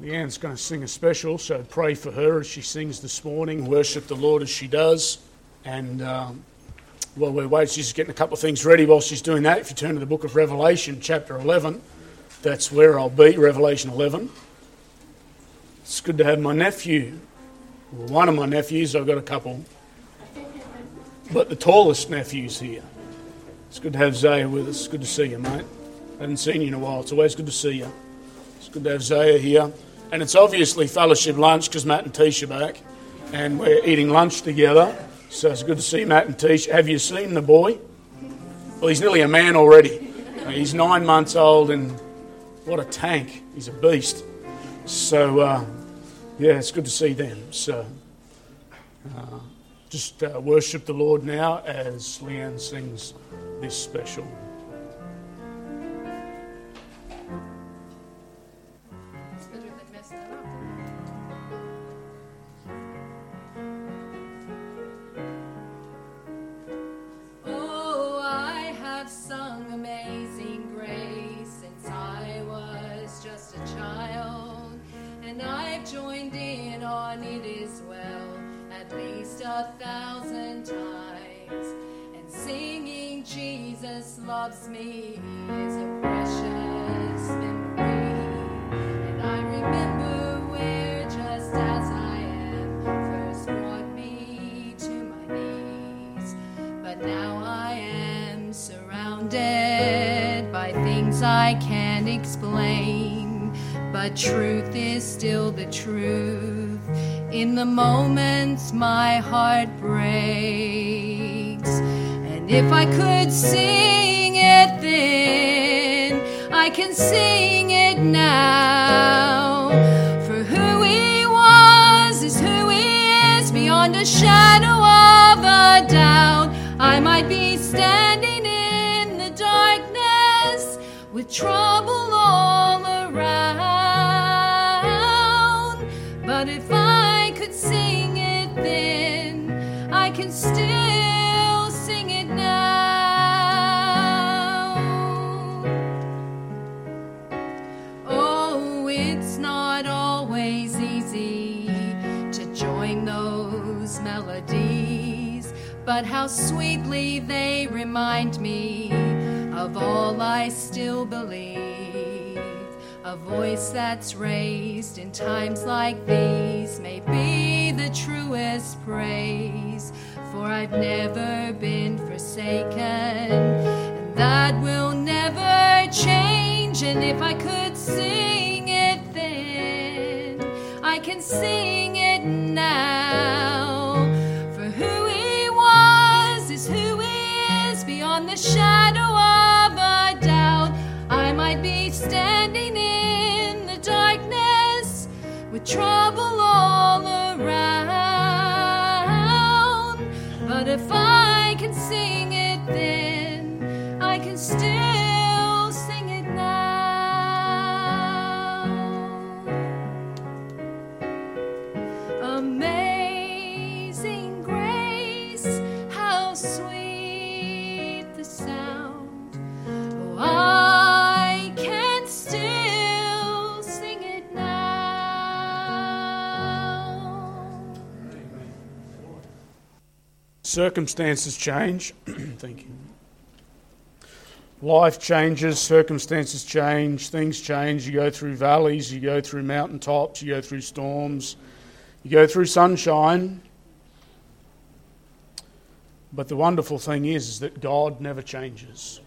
Leanne's going to sing a special, so pray for her as she sings this morning, worship the Lord as she does. And um, while we're waiting, she's getting a couple of things ready while she's doing that. If you turn to the book of Revelation, chapter 11, that's where I'll be, Revelation 11. It's good to have my nephew, one of my nephews, I've got a couple, but the tallest nephew's here. It's good to have Zaya with us. Good to see you, mate. I haven't seen you in a while. It's always good to see you. It's good to have Zaya here. And it's obviously fellowship lunch because Matt and Tish are back. And we're eating lunch together. So it's good to see Matt and Tish. Have you seen the boy? Well, he's nearly a man already. He's nine months old and what a tank. He's a beast. So, uh, yeah, it's good to see them. So, uh, just uh, worship the Lord now as Leanne sings this special. Loves me is a precious memory. And I remember where, just as I am, first brought me to my knees. But now I am surrounded by things I can't explain. But truth is still the truth. In the moments my heart breaks. And if I could sing, it then, I can sing it now. For who he was is who he is beyond a shadow of a doubt. I might be standing in the darkness with trouble but how sweetly they remind me of all I still believe. A voice that's raised in times like these may be the truest praise, for I've never been forsaken, and that will never change. And if I could sing it then, I can sing it now. Standing in the darkness with trouble all around. But if I Circumstances change. Thank you. Life changes, circumstances change, things change. You go through valleys, you go through mountaintops, you go through storms, you go through sunshine. But the wonderful thing is, is that God never changes.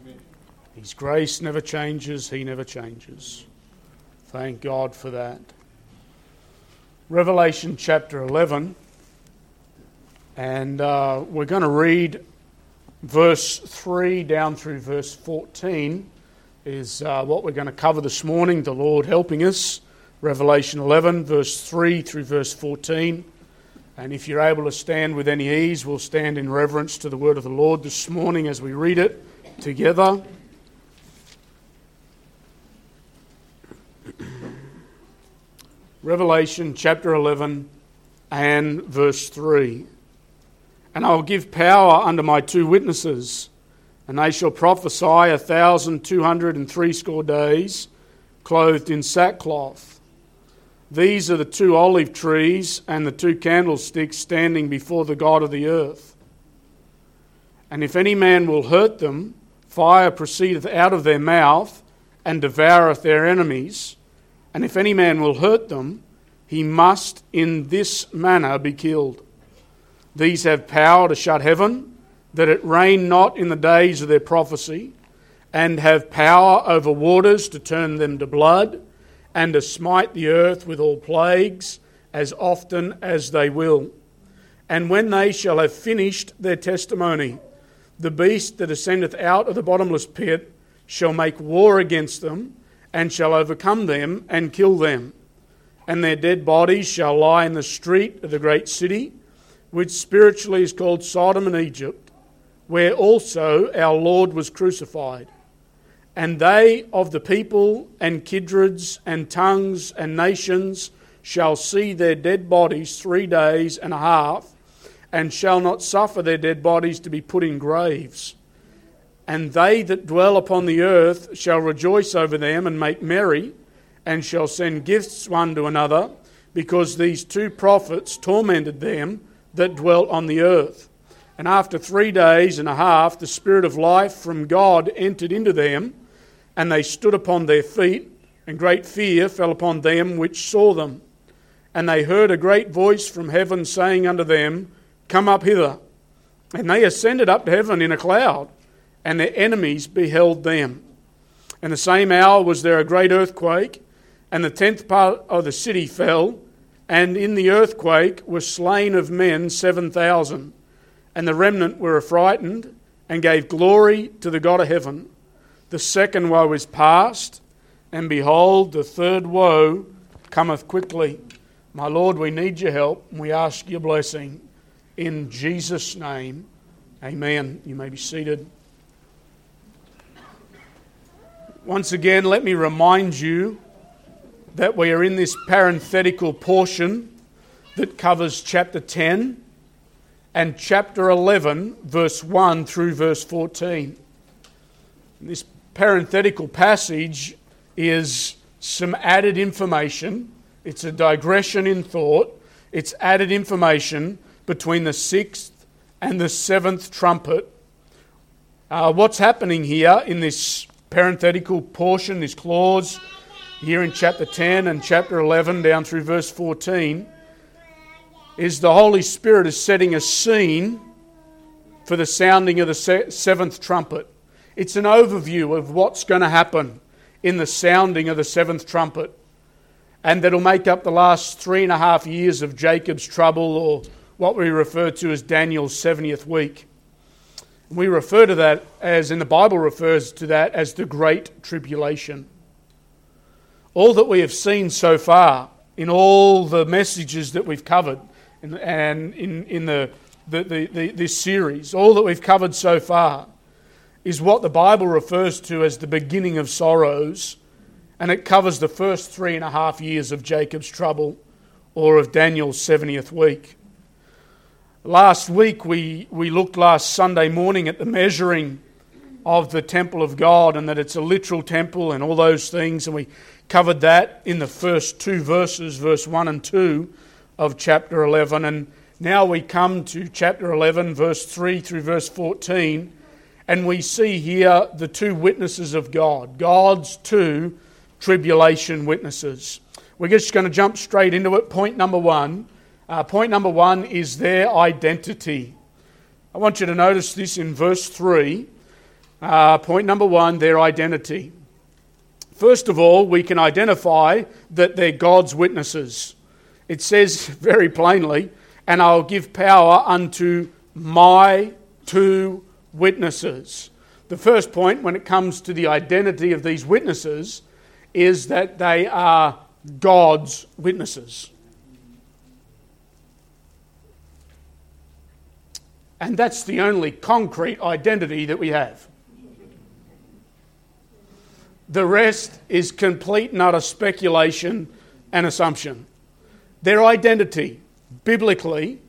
His grace never changes, He never changes. Thank God for that. Revelation chapter 11. And uh, we're going to read verse 3 down through verse 14, is uh, what we're going to cover this morning, the Lord helping us. Revelation 11, verse 3 through verse 14. And if you're able to stand with any ease, we'll stand in reverence to the word of the Lord this morning as we read it together. Revelation chapter 11 and verse 3. And I will give power unto my two witnesses, and they shall prophesy a thousand two hundred and threescore days, clothed in sackcloth. These are the two olive trees and the two candlesticks standing before the God of the earth. And if any man will hurt them, fire proceedeth out of their mouth and devoureth their enemies. And if any man will hurt them, he must in this manner be killed. These have power to shut heaven, that it rain not in the days of their prophecy, and have power over waters to turn them to blood, and to smite the earth with all plagues, as often as they will. And when they shall have finished their testimony, the beast that ascendeth out of the bottomless pit shall make war against them, and shall overcome them and kill them. And their dead bodies shall lie in the street of the great city, which spiritually is called Sodom and Egypt, where also our Lord was crucified. And they of the people and kindreds and tongues and nations shall see their dead bodies three days and a half, and shall not suffer their dead bodies to be put in graves. And they that dwell upon the earth shall rejoice over them and make merry, and shall send gifts one to another, because these two prophets tormented them that dwelt on the earth. And after three days and a half, the Spirit of life from God entered into them, and they stood upon their feet, and great fear fell upon them which saw them. And they heard a great voice from heaven saying unto them, Come up hither. And they ascended up to heaven in a cloud and their enemies beheld them. And the same hour was there a great earthquake, and the tenth part of the city fell, and in the earthquake were slain of men seven thousand. And the remnant were affrighted, and gave glory to the God of heaven. The second woe is past, and behold, the third woe cometh quickly. My Lord, we need your help, and we ask your blessing. In Jesus' name, amen. You may be seated. Once again, let me remind you that we are in this parenthetical portion that covers chapter 10 and chapter 11, verse 1 through verse 14. This parenthetical passage is some added information. It's a digression in thought. It's added information between the sixth and the seventh trumpet. Uh, what's happening here in this parenthetical portion, this clause here in chapter 10 and chapter 11 down through verse 14, is the Holy Spirit is setting a scene for the sounding of the seventh trumpet. It's an overview of what's going to happen in the sounding of the seventh trumpet. And that'll make up the last three and a half years of Jacob's trouble, or what we refer to as Daniel's 70th week. We refer to that as, in the Bible refers to that as the Great Tribulation. All that we have seen so far in all the messages that we've covered and, and in, in the, the, the, the, this series, all that we've covered so far is what the Bible refers to as the beginning of sorrows, and it covers the first three and a half years of Jacob's trouble or of Daniel's 70th week. Last week, we, we looked last Sunday morning at the measuring of the temple of God and that it's a literal temple and all those things, and we covered that in the first two verses, verse 1 and 2 of chapter 11. And now we come to chapter 11, verse 3 through verse 14, and we see here the two witnesses of God, God's two tribulation witnesses. We're just going to jump straight into it. Point number one uh, point number one is their identity. I want you to notice this in verse 3. Uh, point number one, their identity. First of all, we can identify that they're God's witnesses. It says very plainly, and I'll give power unto my two witnesses. The first point, when it comes to the identity of these witnesses, is that they are God's witnesses. And that's the only concrete identity that we have. The rest is complete and utter speculation and assumption. Their identity, biblically,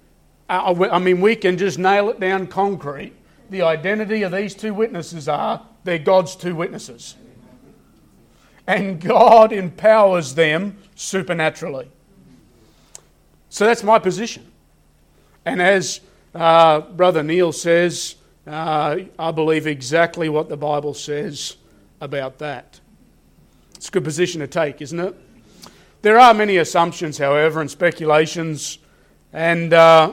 uh, I mean, we can just nail it down concrete. The identity of these two witnesses are they're God's two witnesses. and God empowers them supernaturally. So that's my position. And as uh, Brother Neil says, uh, I believe exactly what the Bible says about that. It's a good position to take, isn't it? There are many assumptions, however, and speculations, and uh,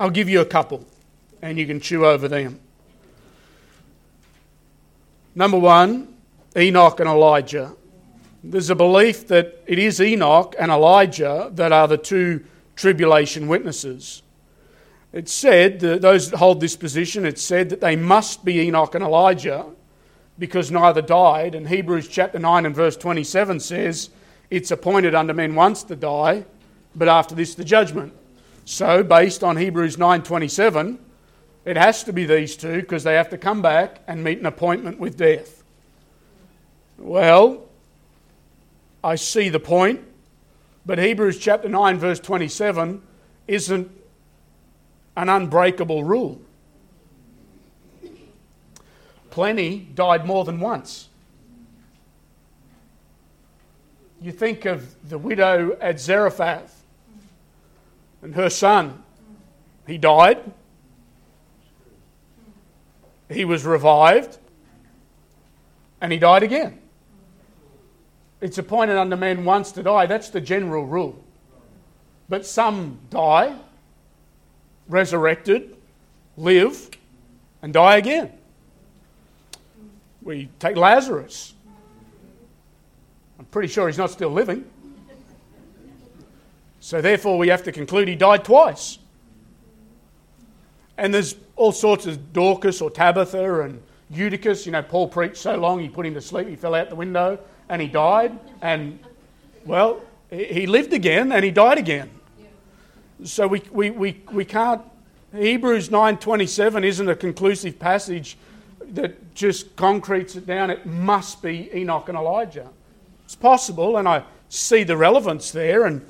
I'll give you a couple, and you can chew over them. Number one, Enoch and Elijah. There's a belief that it is Enoch and Elijah that are the two tribulation witnesses. It's said, that those that hold this position, it's said that they must be Enoch and Elijah because neither died. And Hebrews chapter 9 and verse 27 says, It's appointed unto men once to die, but after this the judgment. So, based on Hebrews 9:27, it has to be these two because they have to come back and meet an appointment with death. Well, I see the point, but Hebrews chapter 9 verse 27 isn't an unbreakable rule. Plenty died more than once. You think of the widow at Zarephath and her son. He died. He was revived. And he died again. It's appointed unto men once to die. That's the general rule. But some die, resurrected, live, and die again. We take Lazarus. I'm pretty sure he's not still living. So, therefore, we have to conclude he died twice. And there's all sorts of Dorcas or Tabitha and Eutychus. You know, Paul preached so long he put him to sleep, he fell out the window and he died. And, well, he lived again and he died again. So we, we, we, we can't. Hebrews 9.27 isn't a conclusive passage that just concretes it down. It must be Enoch and Elijah. It's possible, and I see the relevance there, and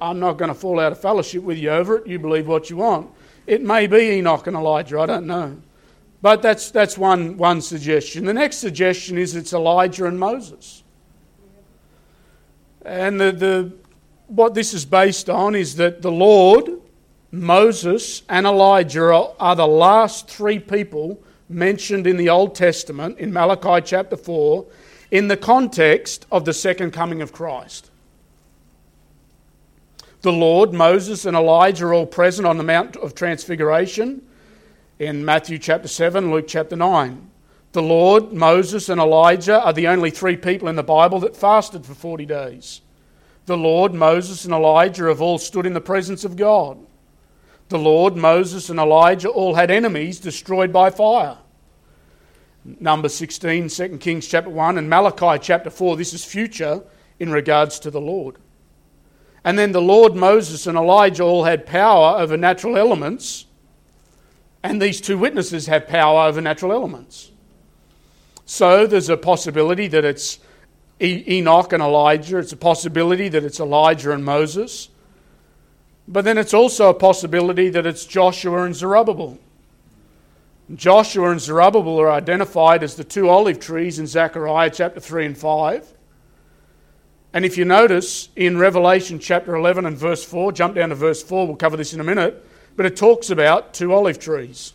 I'm not going to fall out of fellowship with you over it. You believe what you want. It may be Enoch and Elijah, I don't know. But that's, that's one, one suggestion. The next suggestion is it's Elijah and Moses. And the, the, what this is based on is that the Lord, Moses, and Elijah are, are the last three people mentioned in the Old Testament in Malachi chapter 4 in the context of the second coming of Christ. The Lord, Moses, and Elijah are all present on the Mount of Transfiguration in Matthew chapter 7, Luke chapter 9. The Lord, Moses, and Elijah are the only three people in the Bible that fasted for 40 days. The Lord, Moses, and Elijah have all stood in the presence of God. The Lord, Moses, and Elijah all had enemies destroyed by fire. Number 16, 2 Kings chapter 1, and Malachi chapter 4. This is future in regards to the Lord. And then the Lord, Moses, and Elijah all had power over natural elements, and these two witnesses have power over natural elements. So there's a possibility that it's Enoch and Elijah, it's a possibility that it's Elijah and Moses. But then it's also a possibility that it's Joshua and Zerubbabel. Joshua and Zerubbabel are identified as the two olive trees in Zechariah chapter 3 and 5. And if you notice in Revelation chapter 11 and verse 4, jump down to verse 4, we'll cover this in a minute, but it talks about two olive trees.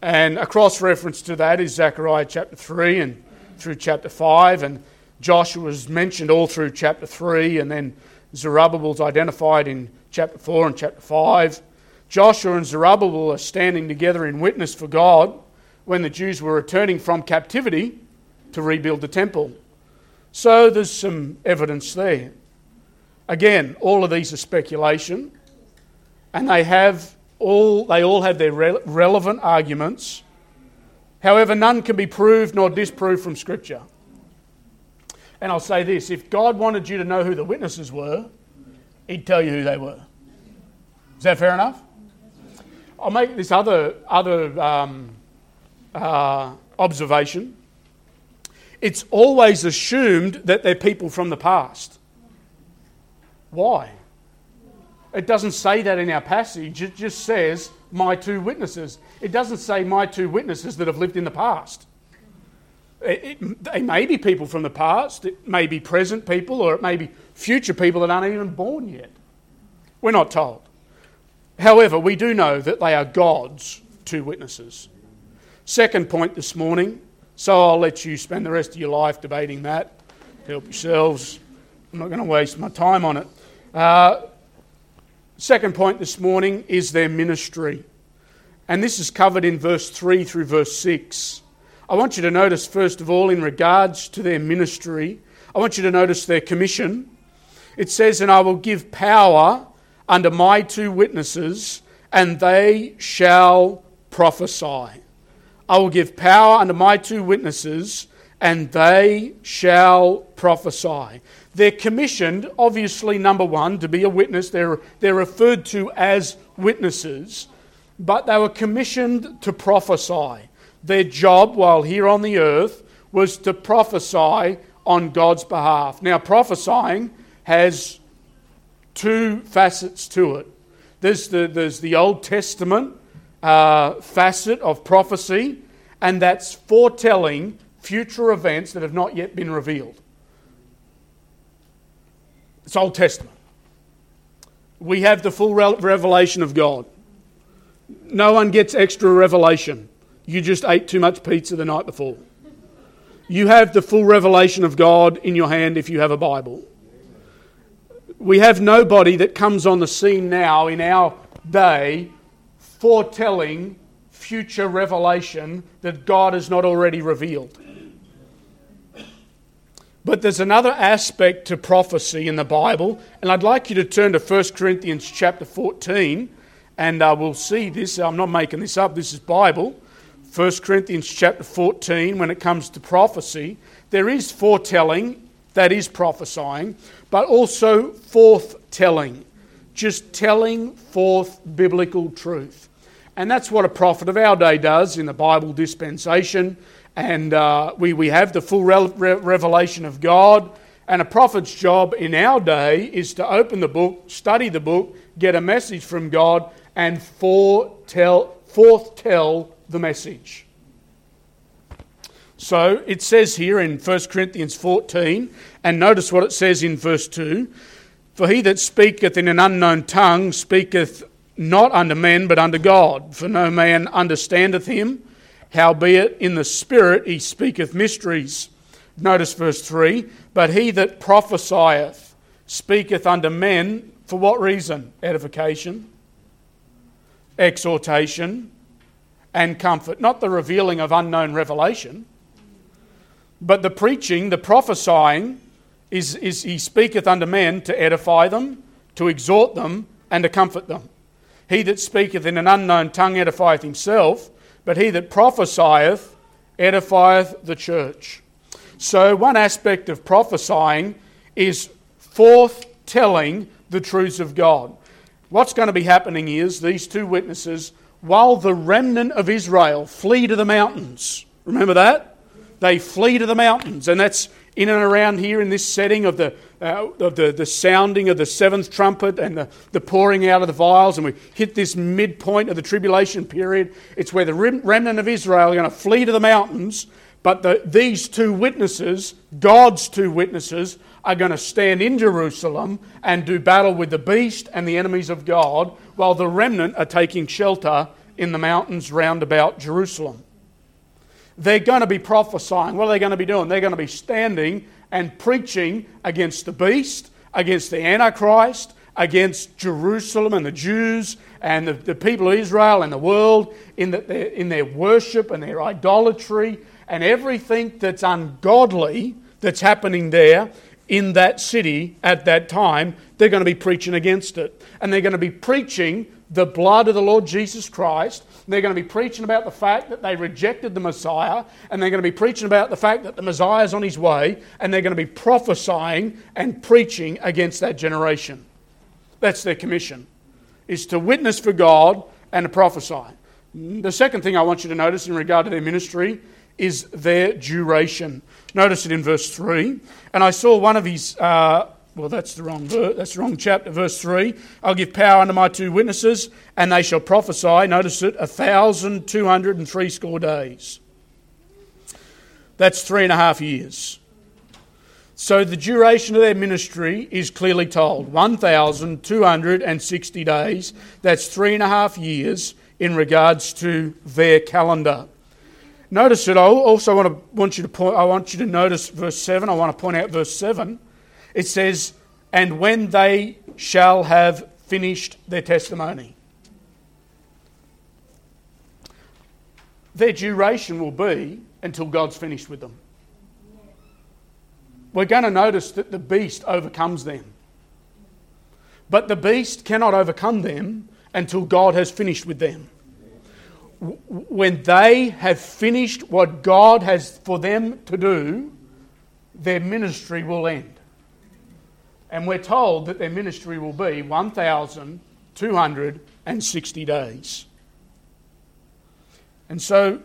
And a cross reference to that is Zechariah chapter 3 and through chapter 5, and Joshua is mentioned all through chapter 3, and then Zerubbabel's identified in chapter 4 and chapter 5. Joshua and Zerubbabel are standing together in witness for God when the Jews were returning from captivity to rebuild the temple. So there's some evidence there. Again, all of these are speculation, and they have all they all have their re- relevant arguments. However, none can be proved nor disproved from Scripture. And I'll say this if God wanted you to know who the witnesses were, He'd tell you who they were. Is that fair enough? I'll make this other, other um, uh, observation. It's always assumed that they're people from the past. Why? It doesn't say that in our passage, it just says, my two witnesses. It doesn't say, my two witnesses that have lived in the past. They may be people from the past, it may be present people, or it may be future people that aren't even born yet. We're not told. However, we do know that they are God's two witnesses. Second point this morning, so I'll let you spend the rest of your life debating that. Help yourselves. I'm not going to waste my time on it. Uh, second point this morning is their ministry. And this is covered in verse 3 through verse 6. I want you to notice, first of all, in regards to their ministry, I want you to notice their commission. It says, And I will give power under my two witnesses, and they shall prophesy. I will give power under my two witnesses, and they shall prophesy. They're commissioned, obviously, number one, to be a witness. They're, they're referred to as witnesses, but they were commissioned to prophesy. Their job while here on the earth was to prophesy on God's behalf. Now, prophesying has two facets to it. There's the, there's the Old Testament uh, facet of prophecy, and that's foretelling future events that have not yet been revealed. It's Old Testament. We have the full revelation of God. No one gets extra revelation. You just ate too much pizza the night before. You have the full revelation of God in your hand if you have a Bible we have nobody that comes on the scene now in our day foretelling future revelation that God has not already revealed. But there's another aspect to prophecy in the Bible, and I'd like you to turn to 1 Corinthians chapter 14, and uh, we'll see this. I'm not making this up, this is Bible. 1 Corinthians chapter 14, when it comes to prophecy, there is foretelling that is prophesying, but also forth-telling, just telling forth biblical truth. And that's what a prophet of our day does in the Bible dispensation. And uh, we, we have the full re- revelation of God. And a prophet's job in our day is to open the book, study the book, get a message from God, and foretell, forth-tell the message. So it says here in 1 Corinthians 14, and notice what it says in verse 2 For he that speaketh in an unknown tongue speaketh not unto men, but unto God, for no man understandeth him. Howbeit in the Spirit he speaketh mysteries. Notice verse 3 But he that prophesieth speaketh unto men for what reason? Edification, exhortation, and comfort. Not the revealing of unknown revelation but the preaching, the prophesying, is, is he speaketh unto men to edify them, to exhort them, and to comfort them. He that speaketh in an unknown tongue edifieth himself, but he that prophesieth edifieth the church. So, one aspect of prophesying is forth-telling the truths of God. What's going to be happening is these two witnesses, while the remnant of Israel flee to the mountains, remember that? they flee to the mountains. And that's in and around here in this setting of the, uh, of the, the sounding of the seventh trumpet and the, the pouring out of the vials. And we hit this midpoint of the tribulation period. It's where the remnant of Israel are going to flee to the mountains. But the, these two witnesses, God's two witnesses, are going to stand in Jerusalem and do battle with the beast and the enemies of God, while the remnant are taking shelter in the mountains round about Jerusalem they're going to be prophesying. What are they going to be doing? They're going to be standing and preaching against the beast, against the Antichrist, against Jerusalem and the Jews and the, the people of Israel and the world in, the, in their worship and their idolatry and everything that's ungodly that's happening there in that city at that time. They're going to be preaching against it. And they're going to be preaching the blood of the Lord Jesus Christ. They're going to be preaching about the fact that they rejected the Messiah, and they're going to be preaching about the fact that the Messiah is on his way, and they're going to be prophesying and preaching against that generation. That's their commission, is to witness for God and to prophesy. The second thing I want you to notice in regard to their ministry is their duration. Notice it in verse 3. And I saw one of his uh, well, that's the wrong. That's the wrong chapter, verse 3. I'll give power unto my two witnesses, and they shall prophesy, notice it, a thousand two hundred and three score days. That's three and a half years. So the duration of their ministry is clearly told 1,260 days. That's three and a half years in regards to their calendar. Notice it. I also want to want you to point. I want you to notice verse seven. I want to point out verse seven. It says, "And when they shall have finished their testimony." Their duration will be until God's finished with them we're going to notice that the beast overcomes them. But the beast cannot overcome them until God has finished with them. When they have finished what God has for them to do, their ministry will end. And we're told that their ministry will be 1,260 days. And so,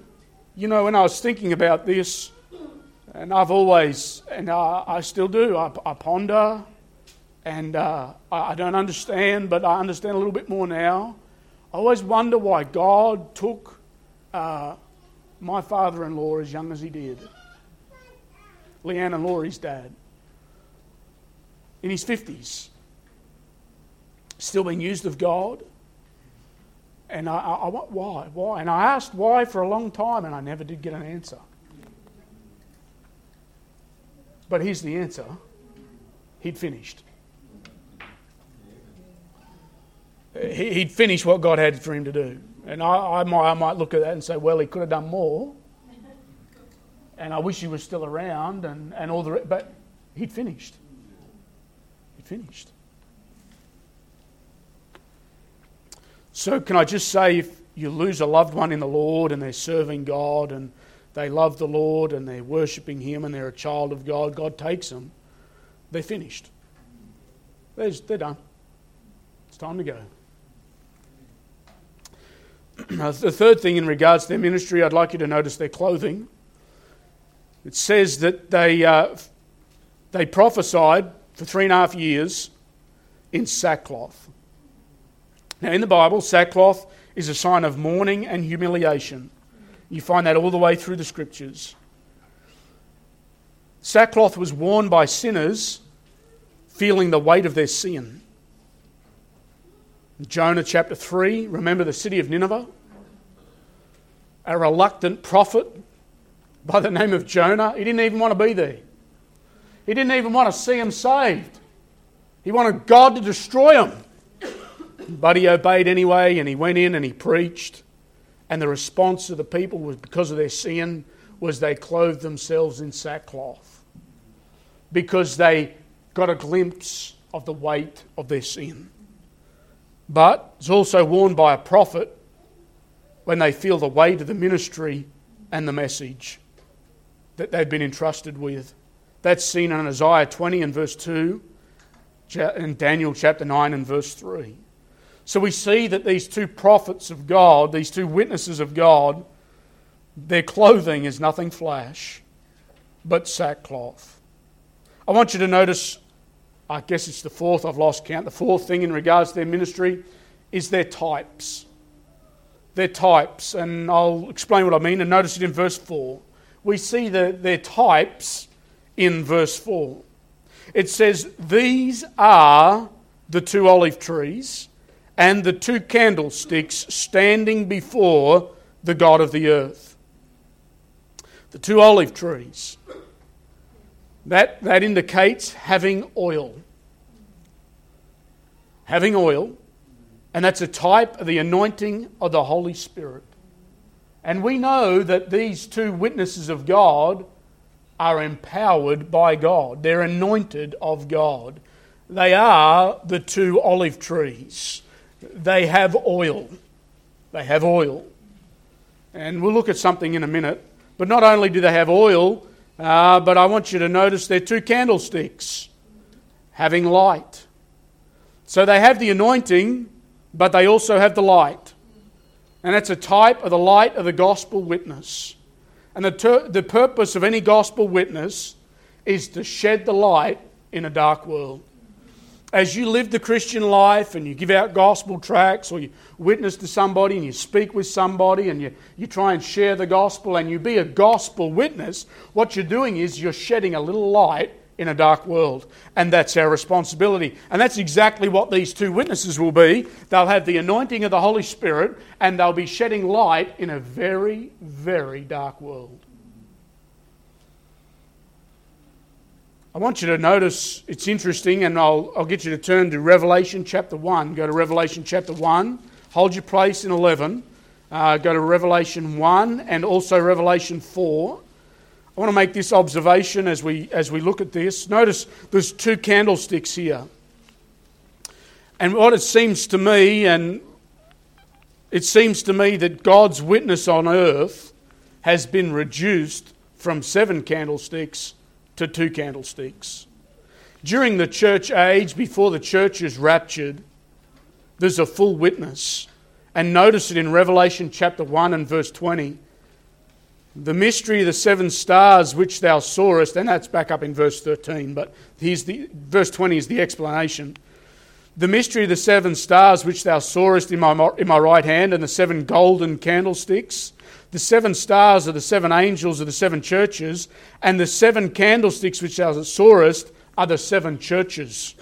you know, when I was thinking about this, and I've always, and I, I still do, I, I ponder and uh, I, I don't understand, but I understand a little bit more now. I always wonder why God took uh, my father in law as young as he did, Leanne and Laurie's dad, in his 50s, still being used of God. And I, I, I, why? Why? And I asked why for a long time, and I never did get an answer. But here's the answer he'd finished. He'd finished what God had for him to do. And I, I, might, I might look at that and say, well, he could have done more. And I wish he was still around and, and all the but he'd finished. He'd finished. So, can I just say, if you lose a loved one in the Lord and they're serving God and they love the Lord and they're worshipping Him and they're a child of God, God takes them, they're finished. They're, they're done. It's time to go. the third thing in regards to their ministry, I'd like you to notice their clothing. It says that they, uh, they prophesied for three and a half years in sackcloth. Now, in the Bible, sackcloth is a sign of mourning and humiliation. You find that all the way through the scriptures. Sackcloth was worn by sinners feeling the weight of their sin. Jonah chapter 3, remember the city of Nineveh? A reluctant prophet by the name of Jonah, he didn't even want to be there. He didn't even want to see them saved. He wanted God to destroy them. But he obeyed anyway and he went in and he preached. And the response of the people was because of their sin was they clothed themselves in sackcloth because they got a glimpse of the weight of their sin. But it's also worn by a prophet when they feel the weight of the ministry and the message that they've been entrusted with. That's seen in Isaiah 20 and verse 2 in Daniel chapter 9 and verse 3. So we see that these two prophets of God, these two witnesses of God, their clothing is nothing flash, but sackcloth. I want you to notice, I guess it's the fourth, I've lost count, the fourth thing in regards to their ministry is their types. Their types, and I'll explain what I mean, and notice it in verse 4. We see that their types in verse 4. It says, These are the two olive trees and the two candlesticks standing before the God of the earth. The two olive trees. That, that indicates having oil. Having oil, and that's a type of the anointing of the Holy Spirit. And we know that these two witnesses of God are empowered by God, they're anointed of God. They are the two olive trees they have oil. They have oil. And we'll look at something in a minute. But not only do they have oil, uh, but I want you to notice they're two candlesticks having light. So they have the anointing, but they also have the light. And that's a type of the light of the gospel witness. And the, ter- the purpose of any gospel witness is to shed the light in a dark world. as you live the Christian life and you give out gospel tracts or you witness to somebody and you speak with somebody and you, you try and share the gospel and you be a gospel witness, what you're doing is you're shedding a little light in a dark world. And that's our responsibility. And that's exactly what these two witnesses will be. They'll have the anointing of the Holy Spirit and they'll be shedding light in a very, very dark world. I want you to notice it's interesting, and I'll, I'll get you to turn to Revelation chapter 1. Go to Revelation chapter 1. Hold your place in 11. Uh, go to Revelation 1 and also Revelation 4. I want to make this observation as we, as we look at this. Notice there's two candlesticks here. And what it seems to me, and it seems to me that God's witness on earth has been reduced from seven candlesticks to two candlesticks. During the church age, before the church is raptured, there's a full witness. And notice it in Revelation chapter 1 and verse 20. The mystery of the seven stars which thou sawest, and that's back up in verse 13, but here's the, verse 20 is the explanation. The mystery of the seven stars which thou sawest in my, in my right hand, and the seven golden candlesticks. The seven stars are the seven angels of the seven churches, and the seven candlesticks which thou sawest are the seven churches.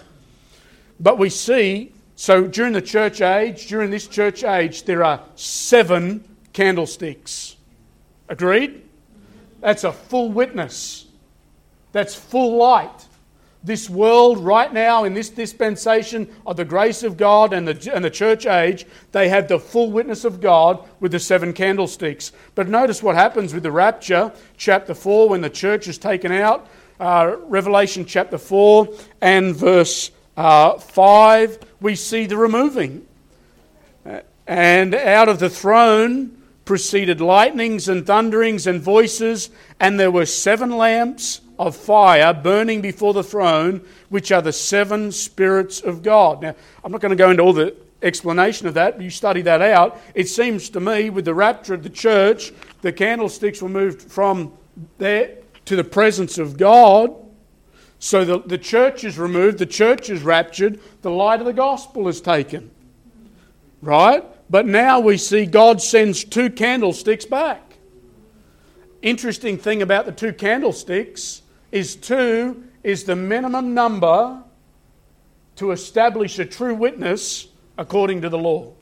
But we see, so during the church age, during this church age, there are seven candlesticks. Agreed? That's a full witness. That's full light. This world, right now, in this dispensation of the grace of God and the, and the church age, they have the full witness of God with the seven candlesticks. But notice what happens with the rapture, chapter 4, when the church is taken out. Uh, Revelation chapter 4 and verse uh, 5, we see the removing. Uh, and out of the throne proceeded lightnings and thunderings and voices, and there were seven lamps of fire burning before the throne, which are the seven spirits of God. Now, I'm not going to go into all the explanation of that, you study that out. It seems to me, with the rapture of the church, the candlesticks were moved from there to the presence of God. So the, the church is removed, the church is raptured, the light of the gospel is taken. Right? But now we see God sends two candlesticks back. Interesting thing about the two candlesticks is two is the minimum number to establish a true witness according to the law.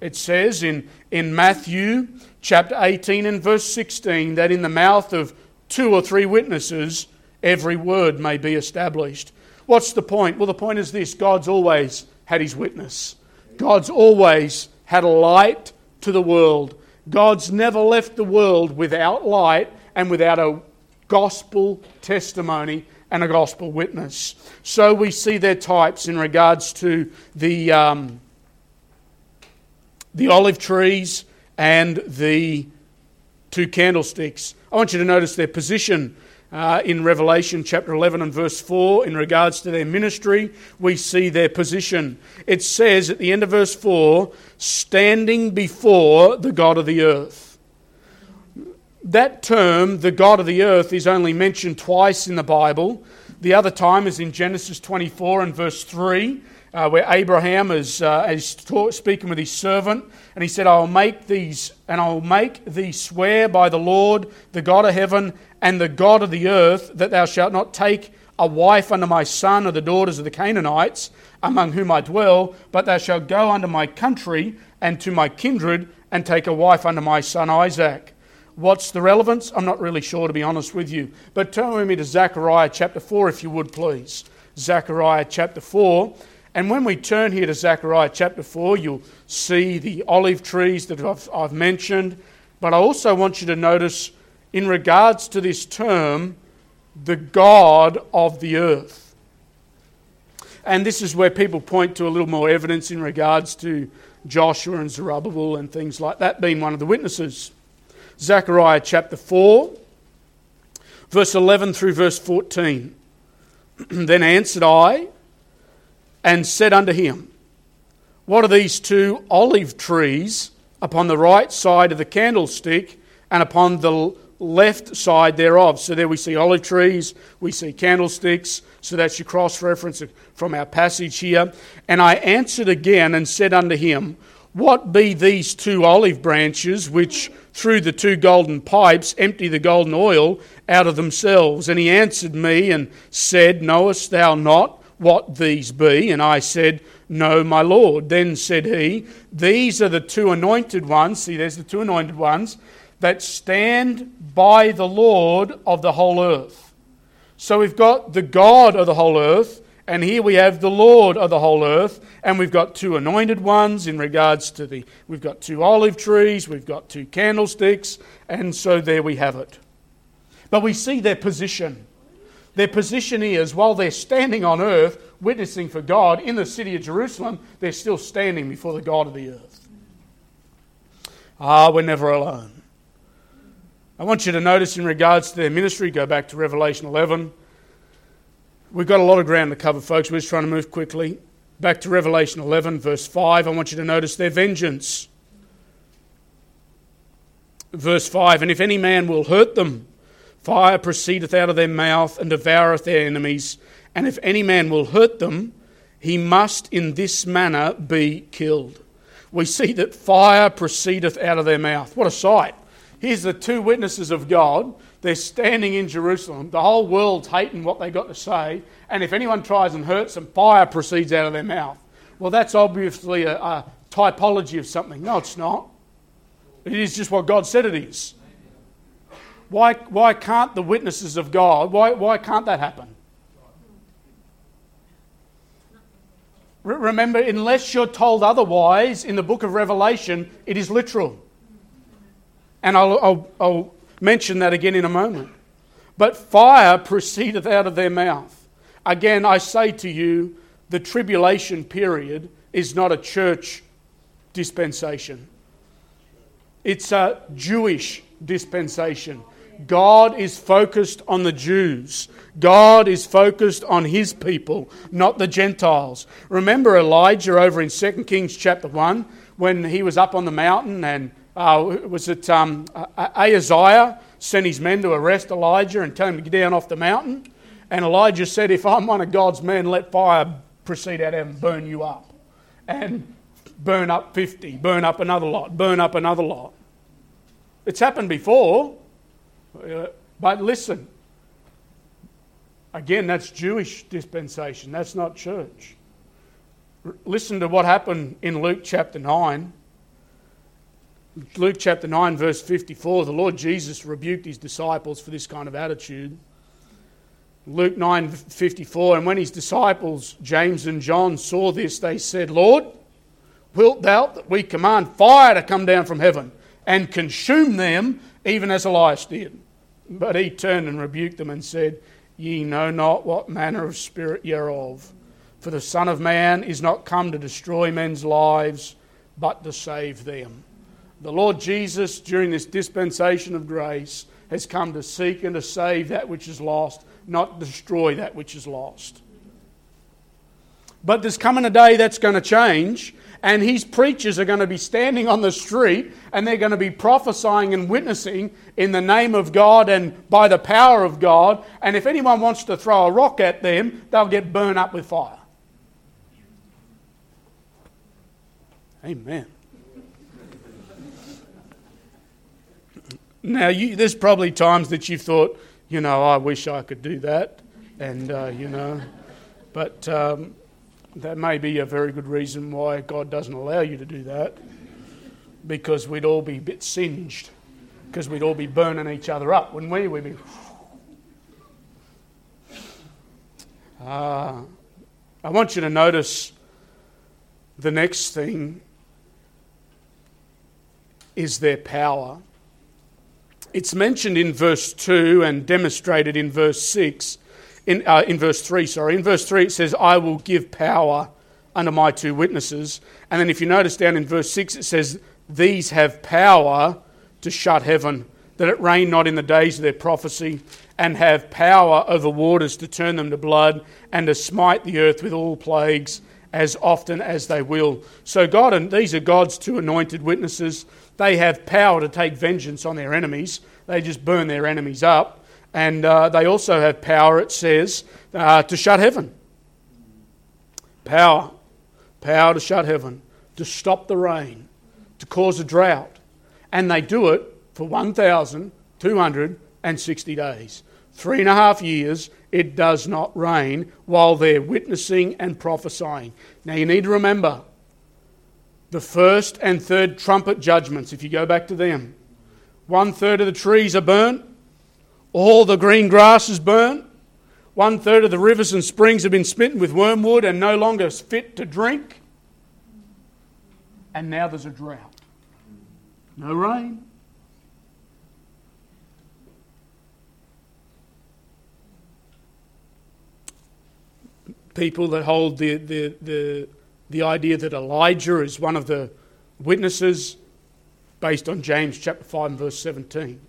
It says in, in Matthew chapter 18 and verse 16 that in the mouth of two or three witnesses every word may be established. What's the point? Well, the point is this God's always had his witness. God's always had a light to the world. God's never left the world without light and without a gospel testimony and a gospel witness. So we see their types in regards to the, um, the olive trees and the two candlesticks. I want you to notice their position uh, in Revelation chapter 11 and verse 4, in regards to their ministry, we see their position. It says at the end of verse 4, standing before the God of the earth. That term, the God of the earth, is only mentioned twice in the Bible. The other time is in Genesis 24 and verse 3 uh, where Abraham is, uh, is taught, speaking with his servant, and he said, "I will make these, and I will make thee swear by the Lord, the God of heaven, and the God of the earth, that thou shalt not take a wife unto my son or the daughters of the Canaanites, among whom I dwell, but thou shalt go unto my country and to my kindred, and take a wife unto my son Isaac." What's the relevance? I'm not really sure, to be honest with you. But turn with me to Zechariah chapter 4, if you would, please. Zechariah chapter 4. And when we turn here to Zechariah chapter 4, you'll see the olive trees that I've, I've, mentioned. But I also want you to notice, in regards to this term, the God of the earth. And this is where people point to a little more evidence in regards to Joshua and Zerubbabel and things like that being one of the witnesses. Zechariah chapter 4, verse 11 through verse 14. then answered I, and said unto him, What are these two olive trees upon the right side of the candlestick and upon the left side thereof. So there we see olive trees, we see candlesticks. So that's your cross reference from our passage here. And I answered again and said unto him, What be these two olive branches which through the two golden pipes empty the golden oil out of themselves? And he answered me and said, Knowest thou not what these be? And I said, No, my Lord. Then said he, These are the two anointed ones. See, there's the two anointed ones that stand by the Lord of the whole earth. So we've got the God of the whole earth, and here we have the Lord of the whole earth, and we've got two anointed ones in regards to the. We've got two olive trees, we've got two candlesticks, and so there we have it. But we see their position. Their position is while they're standing on earth, witnessing for God in the city of Jerusalem, they're still standing before the God of the earth. Ah, we're never alone. I want you to notice in regards to their ministry, go back to Revelation 11. We've got a lot of ground to cover, folks. We're just trying to move quickly. Back to Revelation 11, verse 5. I want you to notice their vengeance. Verse 5 And if any man will hurt them, fire proceedeth out of their mouth and devoureth their enemies. And if any man will hurt them, he must in this manner be killed. We see that fire proceedeth out of their mouth. What a sight! Here's the two witnesses of God. They're standing in Jerusalem. The whole world's hating what they got to say. And if anyone tries and hurts them, fire proceeds out of their mouth. Well, that's obviously a, a typology of something. No, it's not. It is just what God said it is. Why, why can't the witnesses of God, why, why can't that happen? Remember, unless you're told otherwise in the book of Revelation, it is literal. And I'll, I'll, I'll mention that again in a moment. But fire proceedeth out of their mouth. Again, I say to you, the tribulation period is not a church dispensation, it's a Jewish dispensation. God is focused on the Jews. God is focused on his people, not the Gentiles. Remember Elijah over in 2 Kings chapter 1 when he was up on the mountain and uh, was it um, Ahaziah sent his men to arrest Elijah and tell him to get down off the mountain? And Elijah said, If I'm one of God's men, let fire proceed out of him and burn you up. And burn up 50, burn up another lot, burn up another lot. It's happened before. Uh, but listen, again, that's Jewish dispensation, that's not church. Listen to what happened in Luke chapter 9. Luke chapter 9, verse 54, the Lord Jesus rebuked his disciples for this kind of attitude. Luke 9, 54, and when his disciples, James and John, saw this, they said, Lord, wilt thou that we command fire to come down from heaven and consume them, even as Elias did? But he turned and rebuked them and said, Ye know not what manner of spirit ye are of. For the Son of Man is not come to destroy men's lives, but to save them. The Lord Jesus, during this dispensation of grace, has come to seek and to save that which is lost, not destroy that which is lost. But there's coming a day that's going to change, and his preachers are going to be standing on the street and they're going to be prophesying and witnessing in the name of God and by the power of God. And if anyone wants to throw a rock at them, they'll get burned up with fire. Amen. Now, you, there's probably times that you've thought, you know, I wish I could do that, and, uh, you know, but um, that may be a very good reason why God doesn't allow you to do that, because we'd all be a bit singed, because we'd all be burning each other up, wouldn't we? We'd be. Uh, I want you to notice the next thing is their power. It's mentioned in verse 2 and demonstrated in verse 6, in, uh, in verse 3, sorry. In verse 3, it says, I will give power under my two witnesses. And then if you notice down in verse 6, it says, These have power to shut heaven, that it rain not in the days of their prophecy, and have power over waters to turn them to blood, and to smite the earth with all plagues as often as they will. So, God, and these are God's two anointed witnesses. They have power to take vengeance on their enemies. they just burn their enemies up. And uh, they also have power, it says, uh, to shut heaven. Power. Power to shut heaven, to stop the rain, to cause a drought. And they do it for 1,260 days. Three and a half years, it does not rain while they're witnessing and prophesying. Now you need to remember the first and third trumpet judgments, if you go back to them. One third of the trees are burnt, all the green grass is burnt, one third of the rivers and springs have been smitten with wormwood and no longer fit to drink. And now there's a drought. No rain. People that hold the, the, the, the idea that Elijah is one of the witnesses based on James chapter 5 and verse 17.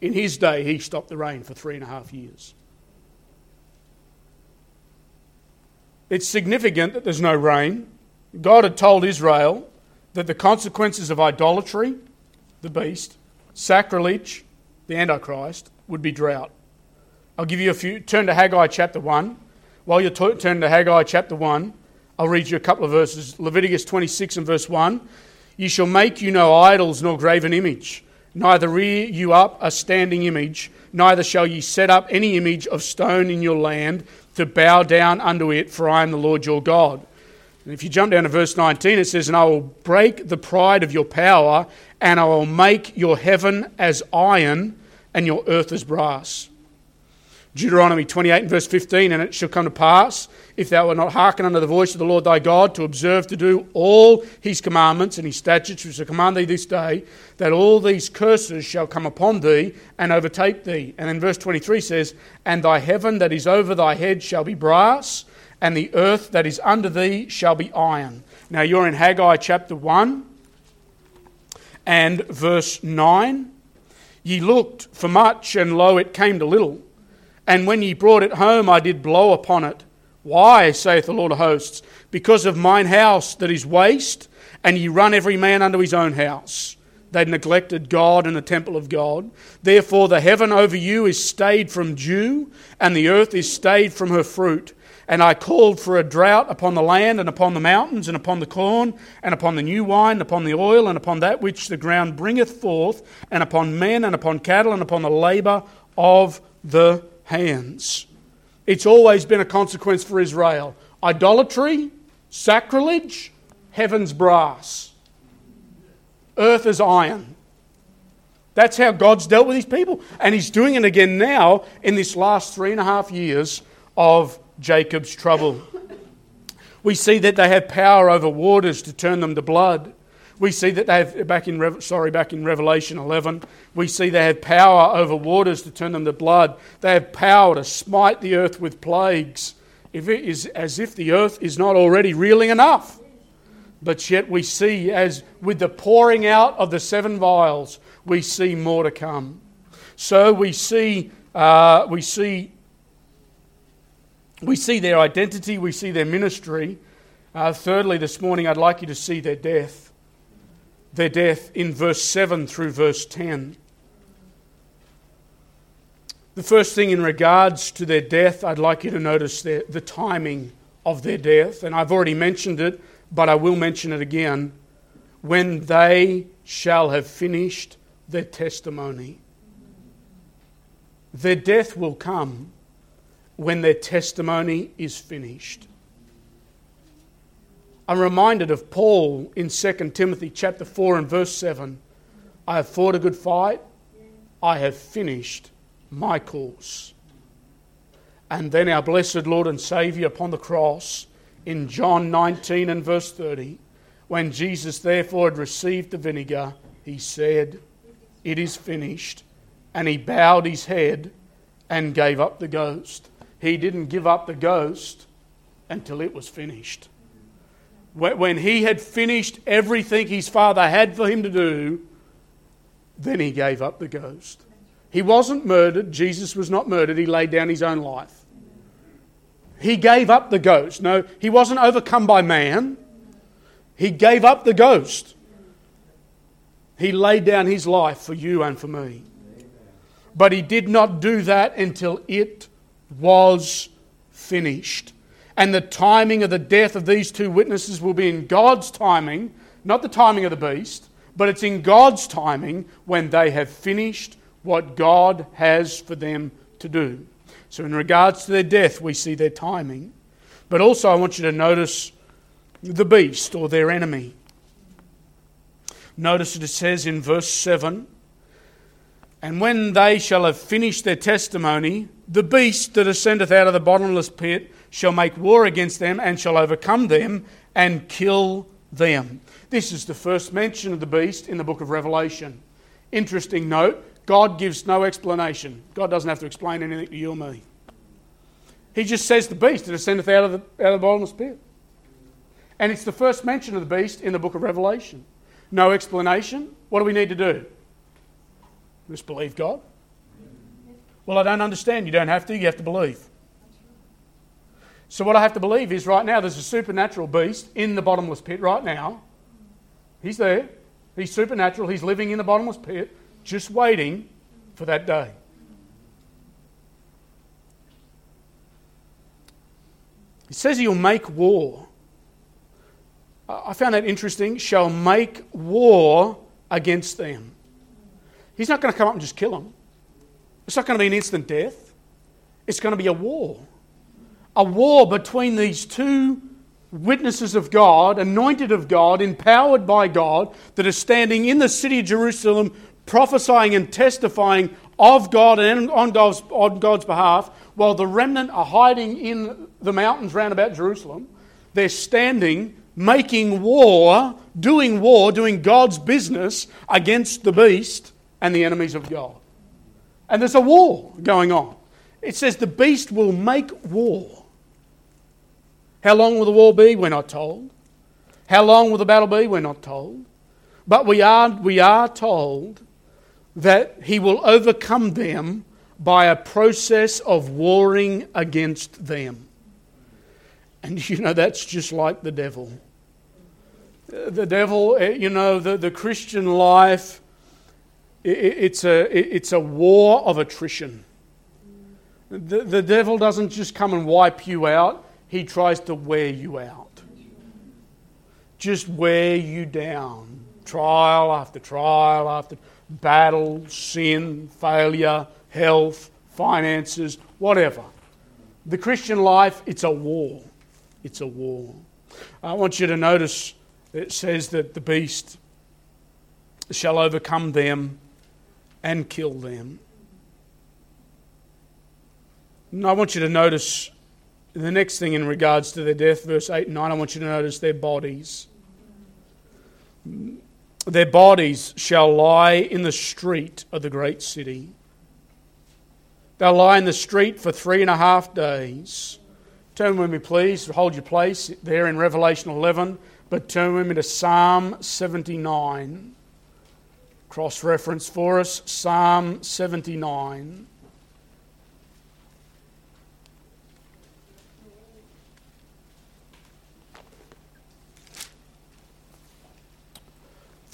In his day, he stopped the rain for three and a half years. It's significant that there's no rain. God had told Israel that the consequences of idolatry, the beast, sacrilege, the Antichrist, would be drought. I'll give you a few. Turn to Haggai chapter 1. While you're t- turning to Haggai chapter 1, I'll read you a couple of verses. Leviticus 26 and verse 1. You shall make you no idols nor graven image neither rear you up a standing image, neither shall ye set up any image of stone in your land to bow down unto it, for I am the Lord your God. And if you jump down to verse 19, it says, And I will break the pride of your power, and I will make your heaven as iron, and your earth as brass. Deuteronomy 28 and verse 15, and it shall come to pass, if thou wilt not hearken unto the voice of the Lord thy God, to observe to do all his commandments and his statutes which I command thee this day, that all these curses shall come upon thee and overtake thee. And then verse 23 says, And thy heaven that is over thy head shall be brass, and the earth that is under thee shall be iron. Now you're in Haggai chapter 1 and verse 9. Ye looked for much, and lo, it came to little. And when ye brought it home, I did blow upon it. Why, saith the Lord of hosts? Because of mine house that is waste, and ye run every man unto his own house. They neglected God and the temple of God. Therefore, the heaven over you is stayed from dew, and the earth is stayed from her fruit. And I called for a drought upon the land, and upon the mountains, and upon the corn, and upon the new wine, and upon the oil, and upon that which the ground bringeth forth, and upon men, and upon cattle, and upon the labour of the hands. It's always been a consequence for Israel idolatry, sacrilege, heaven's brass, earth is iron. That's how God's dealt with his people. And he's doing it again now in this last three and a half years of Jacob's trouble. We see that they have power over waters to turn them to blood. We see that they have, back in, sorry, back in Revelation 11, we see they have power over waters to turn them to blood. They have power to smite the earth with plagues, if it is as if the earth is not already reeling enough. But yet we see, as with the pouring out of the seven vials, we see more to come. So we see, uh, we see, we see their identity, we see their ministry. Uh, thirdly, this morning, I'd like you to see their death their death in verse 7 through verse 10. The first thing in regards to their death, I'd like you to notice their, the timing of their death. And I've already mentioned it, but I will mention it again. When they shall have finished their testimony. Their death will come when their testimony is finished. I'm reminded of Paul in 2 Timothy chapter 4 and verse 7. I have fought a good fight. I have finished my course. And then our blessed Lord and Saviour upon the cross in John 19 and verse 30, when Jesus therefore had received the vinegar, he said, It is finished. And he bowed his head and gave up the ghost. He didn't give up the ghost until it was finished when he had finished everything his father had for him to do, then he gave up the ghost. He wasn't murdered. Jesus was not murdered. He laid down his own life. He gave up the ghost. No, he wasn't overcome by man. He gave up the ghost. He laid down his life for you and for me. But he did not do that until it was finished. And the timing of the death of these two witnesses will be in God's timing, not the timing of the beast, but it's in God's timing when they have finished what God has for them to do. So, in regards to their death, we see their timing. But also, I want you to notice the beast or their enemy. Notice that it says in verse 7 And when they shall have finished their testimony, the beast that ascendeth out of the bottomless pit shall make war against them and shall overcome them and kill them. This is the first mention of the beast in the book of Revelation. Interesting note God gives no explanation. God doesn't have to explain anything to you or me. He just says the beast that ascendeth out of the, out of the bottomless pit. And it's the first mention of the beast in the book of Revelation. No explanation. What do we need to do? Just believe God. Well, I don't understand. You don't have to, you have to believe. So, what I have to believe is right now there's a supernatural beast in the bottomless pit right now. He's there. He's supernatural. He's living in the bottomless pit, just waiting for that day. He says he'll make war. I found that interesting. Shall make war against them. He's not going to come up and just kill them. It's not going to be an instant death. It's going to be a war a war between these two witnesses of God, anointed of God, empowered by God, that are standing in the city of Jerusalem, prophesying and testifying of God and on God's, on God's behalf, while the remnant are hiding in the mountains round about Jerusalem. They're standing, making war, doing war, doing God's business against the beast and the enemies of God. And there's a war going on. It says the beast will make war. How long will the war be? We're not told. How long will the battle be? We're not told. But we are, we are told that he will overcome them by a process of warring against them. And you know, that's just like the devil. The devil, eh, you know, the, the Christian life, it's a, it's a war of attrition. The, the devil doesn't just come and wipe you out, he tries to wear you out. Just wear you down. Trial after trial after battle, sin, failure, health, finances, whatever. The Christian life, it's a war. It's a war. I want you to notice it says that the beast shall overcome them and kill them. And I want you to notice the next thing in regards to their death, verse 8 and 9, I want you to notice their bodies. Their bodies shall lie in the street of the great city. They'll lie in the street for three and a half days. Turn with me, please. Hold your place there in Revelation 11, but turn with me to Psalm 79. Cross reference for us Psalm 79.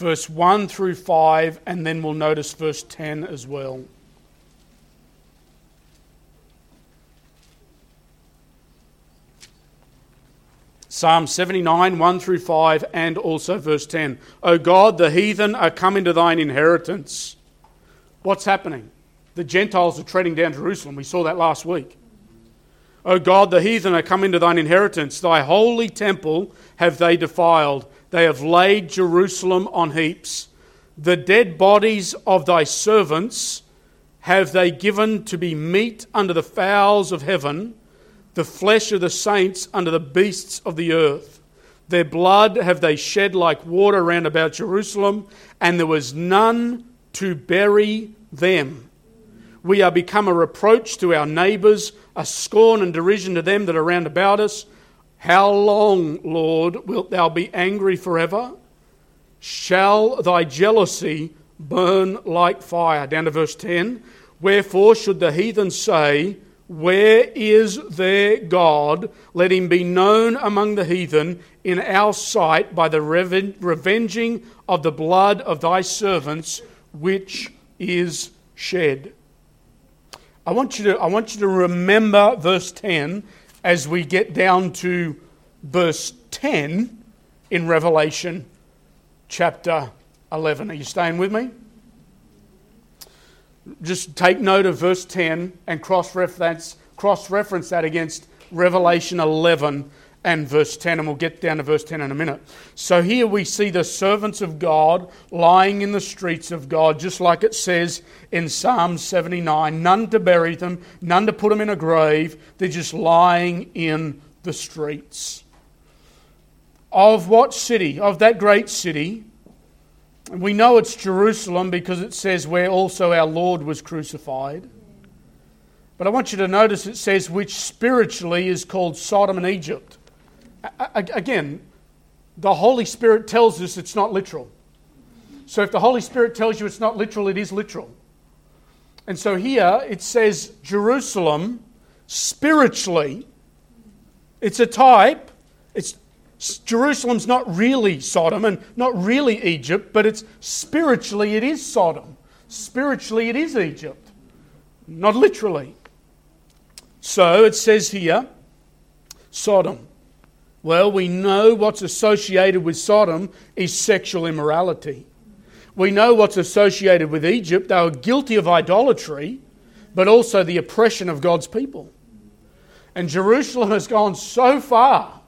Verse 1 through 5, and then we'll notice verse 10 as well. Psalm 79, 1 through 5, and also verse 10. O God, the heathen are come into thine inheritance. What's happening? The Gentiles are treading down Jerusalem. We saw that last week. O God, the heathen are come into thine inheritance. Thy holy temple have they defiled. They have laid Jerusalem on heaps. The dead bodies of thy servants have they given to be meat under the fowls of heaven, the flesh of the saints under the beasts of the earth. Their blood have they shed like water round about Jerusalem, and there was none to bury them. We are become a reproach to our neighbours, a scorn and derision to them that are round about us. How long, Lord, wilt thou be angry forever? Shall thy jealousy burn like fire? Down to verse 10. Wherefore should the heathen say, Where is their God? Let him be known among the heathen in our sight by the reven- revenging of the blood of thy servants, which is shed. I want you to, I want you to remember verse 10 as we get down to verse 10 in Revelation chapter 11. Are you staying with me? Just take note of verse 10 and cross reference, that against Revelation 11 and verse 10, and we'll get down to verse 10 in a minute. So here we see the servants of God lying in the streets of God, just like it says in Psalm 79 none to bury them, none to put them in a grave, they're just lying in the streets. Of what city? Of that great city. We know it's Jerusalem because it says where also our Lord was crucified. But I want you to notice it says which spiritually is called Sodom and Egypt again, the Holy Spirit tells us it's not literal. So if the Holy Spirit tells you it's not literal, it is literal. And so here it says Jerusalem spiritually, it's a type. It's Jerusalem's not really Sodom and not really Egypt, but it's spiritually it is Sodom. Spiritually it is Egypt. Not literally. So it says here Sodom. Well, we know what's associated with Sodom is sexual immorality. We know what's associated with Egypt. They were guilty of idolatry, but also the oppression of God's people. And Jerusalem has gone so far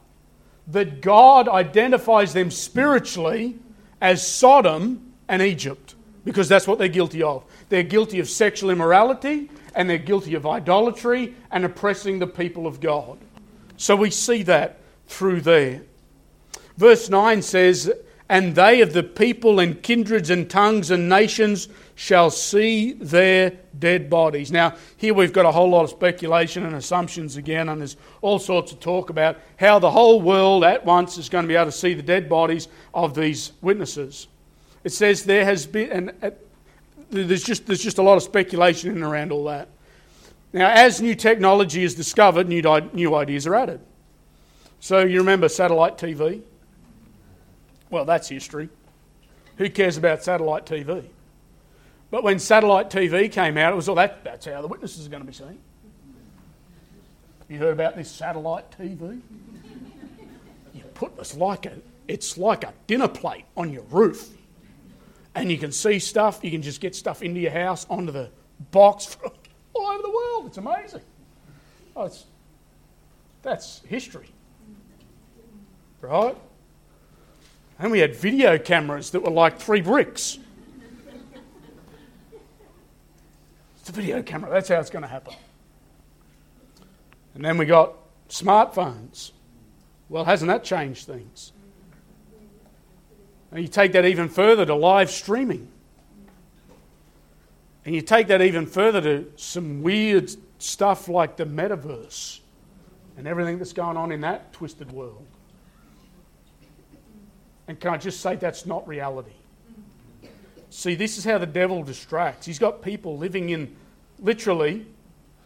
that God identifies them spiritually as Sodom and Egypt, because that's what they're guilty of. They're guilty of sexual immorality, and they're guilty of idolatry and oppressing the people of God. So we see that through there. Verse 9 says, And they of the people and kindreds and tongues and nations shall see their dead bodies. Now, here we've got a whole lot of speculation and assumptions again, and there's all sorts of talk about how the whole world at once is going to be able to see the dead bodies of these witnesses. It says there has been, and uh, there's just, there's just a lot of speculation in and around all that. Now, as new technology is discovered, new, new ideas are added. So you remember satellite TV? Well, that's history. Who cares about satellite TV? But when satellite TV came out, it was all that, that's how the witnesses are going to be seen. You heard about this satellite TV? You put this like a, it's like a dinner plate on your roof. And you can see stuff, you can just get stuff into your house, onto the box from all over the world. It's amazing. Oh, it's, that's history right? And we had video cameras that were like three bricks. It's a video camera, that's how it's going to happen. And then we got smartphones. Well, hasn't that changed things? And you take that even further to live streaming. And you take that even further to some weird stuff like the metaverse and everything that's going on in that twisted world. And can I just say that's not reality? See, this is how the devil distracts. He's got people living in, literally,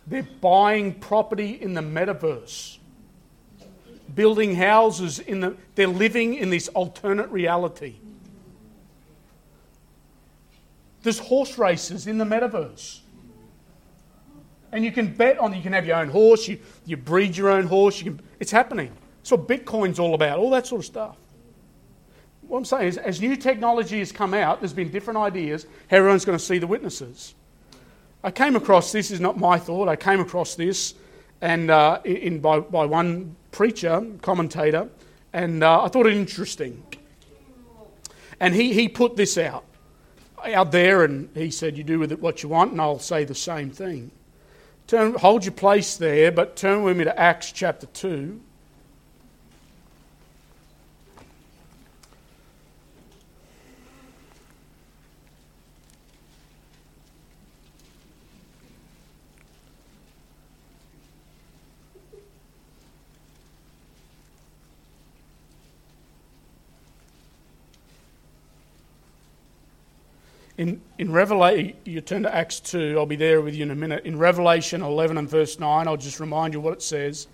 they're buying property in the metaverse, building houses in the, they're living in this alternate reality. There's horse races in the metaverse. And you can bet on, you can have your own horse, you, you breed your own horse, you can, it's happening. That's what Bitcoin's all about, all that sort of stuff what I'm saying is, as new technology has come out, there's been different ideas how everyone's going to see the witnesses. I came across this, is not my thought, I came across this and uh, in, by, by one preacher, commentator, and uh, I thought it interesting. And he, he put this out, out there, and he said, You do with it what you want, and I'll say the same thing. Turn, hold your place there, but turn with me to Acts chapter 2. In, in Revelation, you turn to Acts 2, I'll be there with you in a minute. In Revelation 11 and verse 9, I'll just remind you what it says.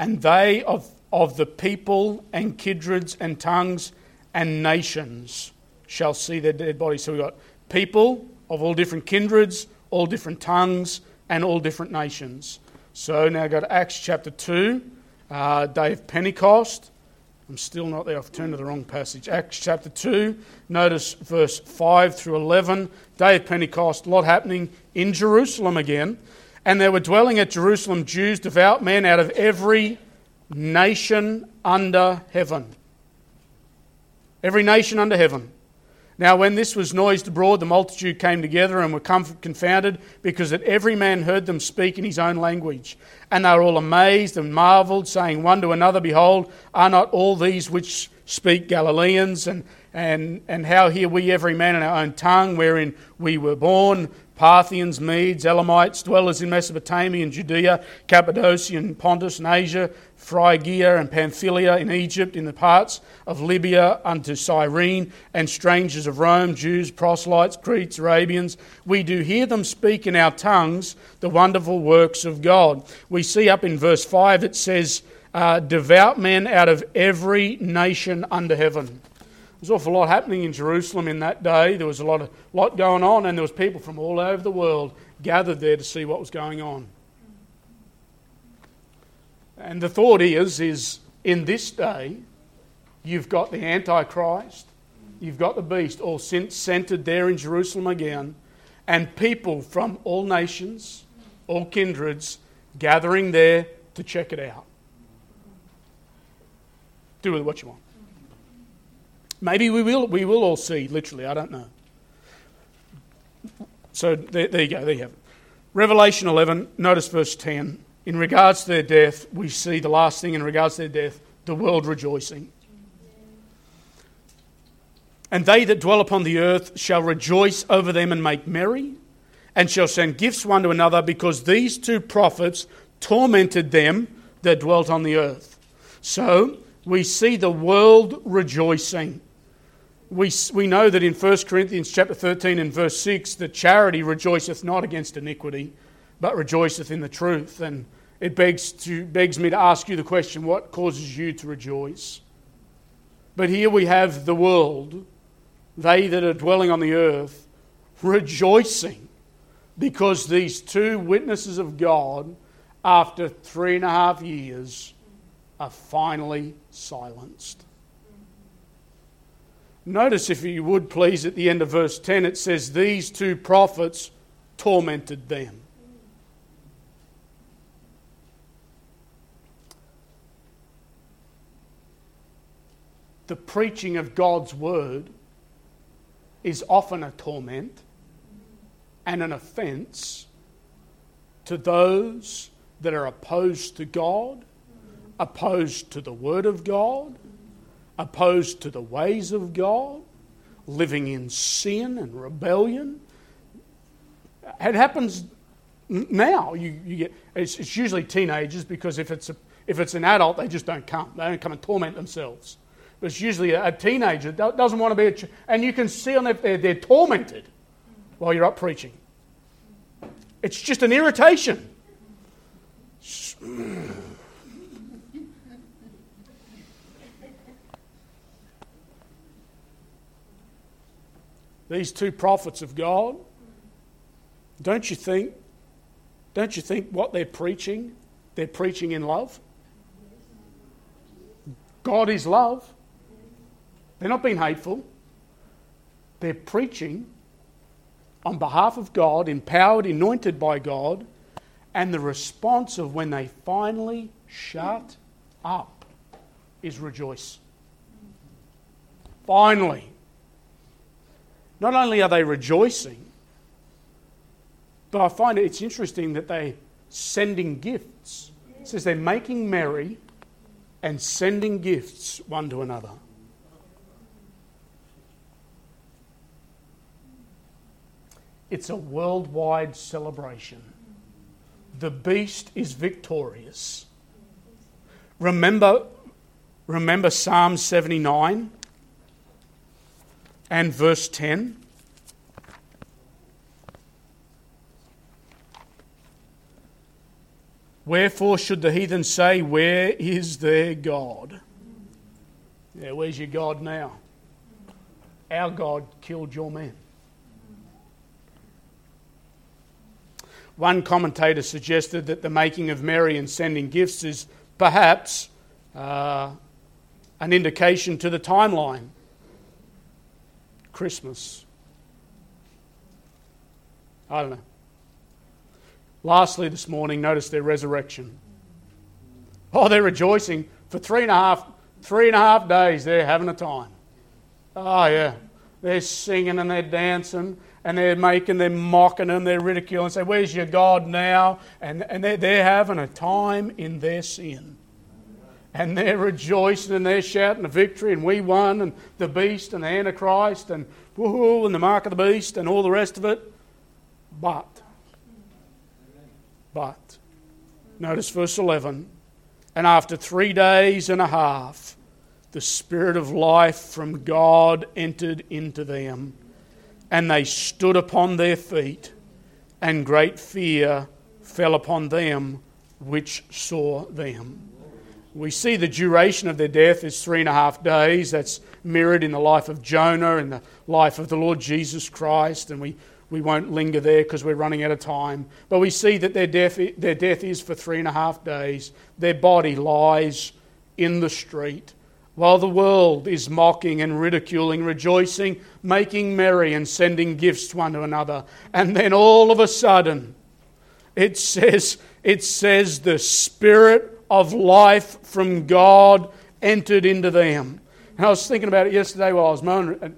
And they of, of the people and kindreds and tongues and nations shall see their dead bodies. So we've got people of all different kindreds, all different tongues, and all different nations. So now go to Acts chapter 2, uh, day of Pentecost. I'm still not there. I've turned to the wrong passage. Acts chapter 2, notice verse 5 through 11. Day of Pentecost, a lot happening in Jerusalem again. And there were dwelling at Jerusalem Jews, devout men out of every nation under heaven. Every nation under heaven. Now, when this was noised abroad, the multitude came together and were confounded, because that every man heard them speak in his own language. And they were all amazed and marveled, saying one to another, Behold, are not all these which speak Galileans? And, and, and how hear we every man in our own tongue, wherein we were born? Parthians, Medes, Elamites, dwellers in Mesopotamia and Judea, Cappadocia and Pontus and Asia, Phrygia and Pamphylia in Egypt, in the parts of Libya unto Cyrene, and strangers of Rome, Jews, proselytes, Greeks, Arabians. We do hear them speak in our tongues the wonderful works of God. We see up in verse 5 it says, uh, Devout men out of every nation under heaven. There's an awful lot happening in Jerusalem in that day. There was a lot, of, lot going on, and there was people from all over the world gathered there to see what was going on. And the thought is, is in this day, you've got the Antichrist, you've got the beast all centered there in Jerusalem again, and people from all nations, all kindreds, gathering there to check it out. Do with it what you want. Maybe we will, we will all see, literally, I don't know. So there, there you go, there you have it. Revelation 11, notice verse 10 in regards to their death, we see the last thing in regards to their death, the world rejoicing. And they that dwell upon the earth shall rejoice over them and make merry, and shall send gifts one to another, because these two prophets tormented them that dwelt on the earth. So we see the world rejoicing. We, we know that in 1 Corinthians chapter 13 and verse 6 that charity rejoiceth not against iniquity, but rejoiceth in the truth. And it begs, to, begs me to ask you the question what causes you to rejoice? But here we have the world, they that are dwelling on the earth, rejoicing because these two witnesses of God, after three and a half years, are finally silenced. Notice, if you would please, at the end of verse 10, it says, These two prophets tormented them. the preaching of God's word is often a torment and an offense to those that are opposed to God, opposed to the word of God, opposed to the ways of God, living in sin and rebellion. It happens now. You, you get, it's, it's usually teenagers because if it's, a, if it's an adult, they just don't come. They don't come and torment themselves but it's usually a, teenager that doesn't want to be a ch- and you can see on their, they're, they're tormented while you're up preaching. It's just an irritation. These two prophets of God, don't you think, don't you think what they're preaching, they're preaching in love? God is love. They're not being hateful. They're preaching on behalf of God, empowered, anointed by God, and the response of when they finally shut up is rejoice. Finally. Not only are they rejoicing, but I find it's interesting that they're sending gifts. It says they're making merry and sending gifts one to another. It's a worldwide celebration. The beast is victorious. Remember, remember Psalm 79 and verse 10. Wherefore should the heathen say, Where is their God? Yeah, where's your God now? Our God killed your man. One commentator suggested that the making of Mary and sending gifts is perhaps uh, an indication to the timeline Christmas. I don't know. Lastly, this morning, notice their resurrection. Oh, they're rejoicing for three and a half, three and a half days. They're having a time. Oh, yeah. They're singing and they're dancing and they're making, they're mocking them, they're ridiculing, say, Where's your God now? And, and they're, they're having a time in their sin. And they're rejoicing and they're shouting the victory, and we won, and the beast and the Antichrist, and woohoo, and the mark of the beast, and all the rest of it. But, but, notice verse 11, and after three days and a half, the Spirit of life from God entered into them, and they stood upon their feet, and great fear fell upon them which saw them. We see the duration of their death is three and a half days. That's mirrored in the life of Jonah and the life of the Lord Jesus Christ, and we, we won't linger there because we're running out of time. But we see that their death, their death is for three and a half days. Their body lies in the street while the world is mocking and ridiculing, rejoicing, making merry, and sending gifts one to another. And then all of a sudden, it says, it says the Spirit of life from God entered into them. And I was thinking about it yesterday while I was mowing. A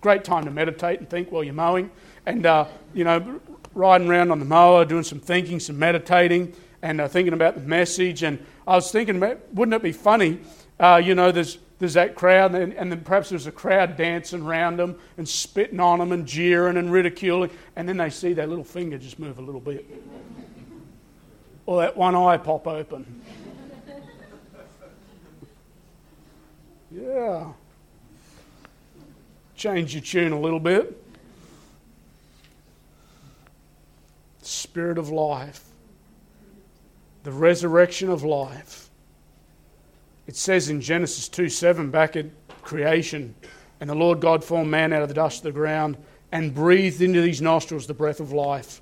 great time to meditate and think while you're mowing. And, uh, you know, riding around on the mower, doing some thinking, some meditating, and uh, thinking about the message. And I was thinking, about, wouldn't it be funny uh, you know, there's, there's that crowd, and, and, then perhaps there's a crowd dancing around them and spitting on them and jeering and ridiculing, and then they see that little finger just move a little bit. or that one eye pop open. Yeah. Change your tune a little bit. Spirit of life, the resurrection of life it says in Genesis 2 7, back at creation, and the Lord God formed man out of the dust of the ground and breathed into his nostrils the breath of life.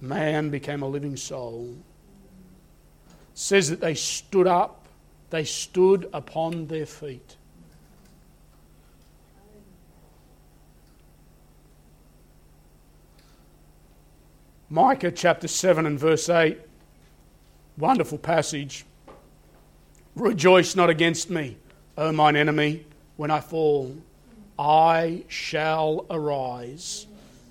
Man became a living soul. It says that they stood up, they stood upon their feet. Micah chapter 7 and verse 8, wonderful passage. Rejoice not against me, O mine enemy, when I fall. I shall arise.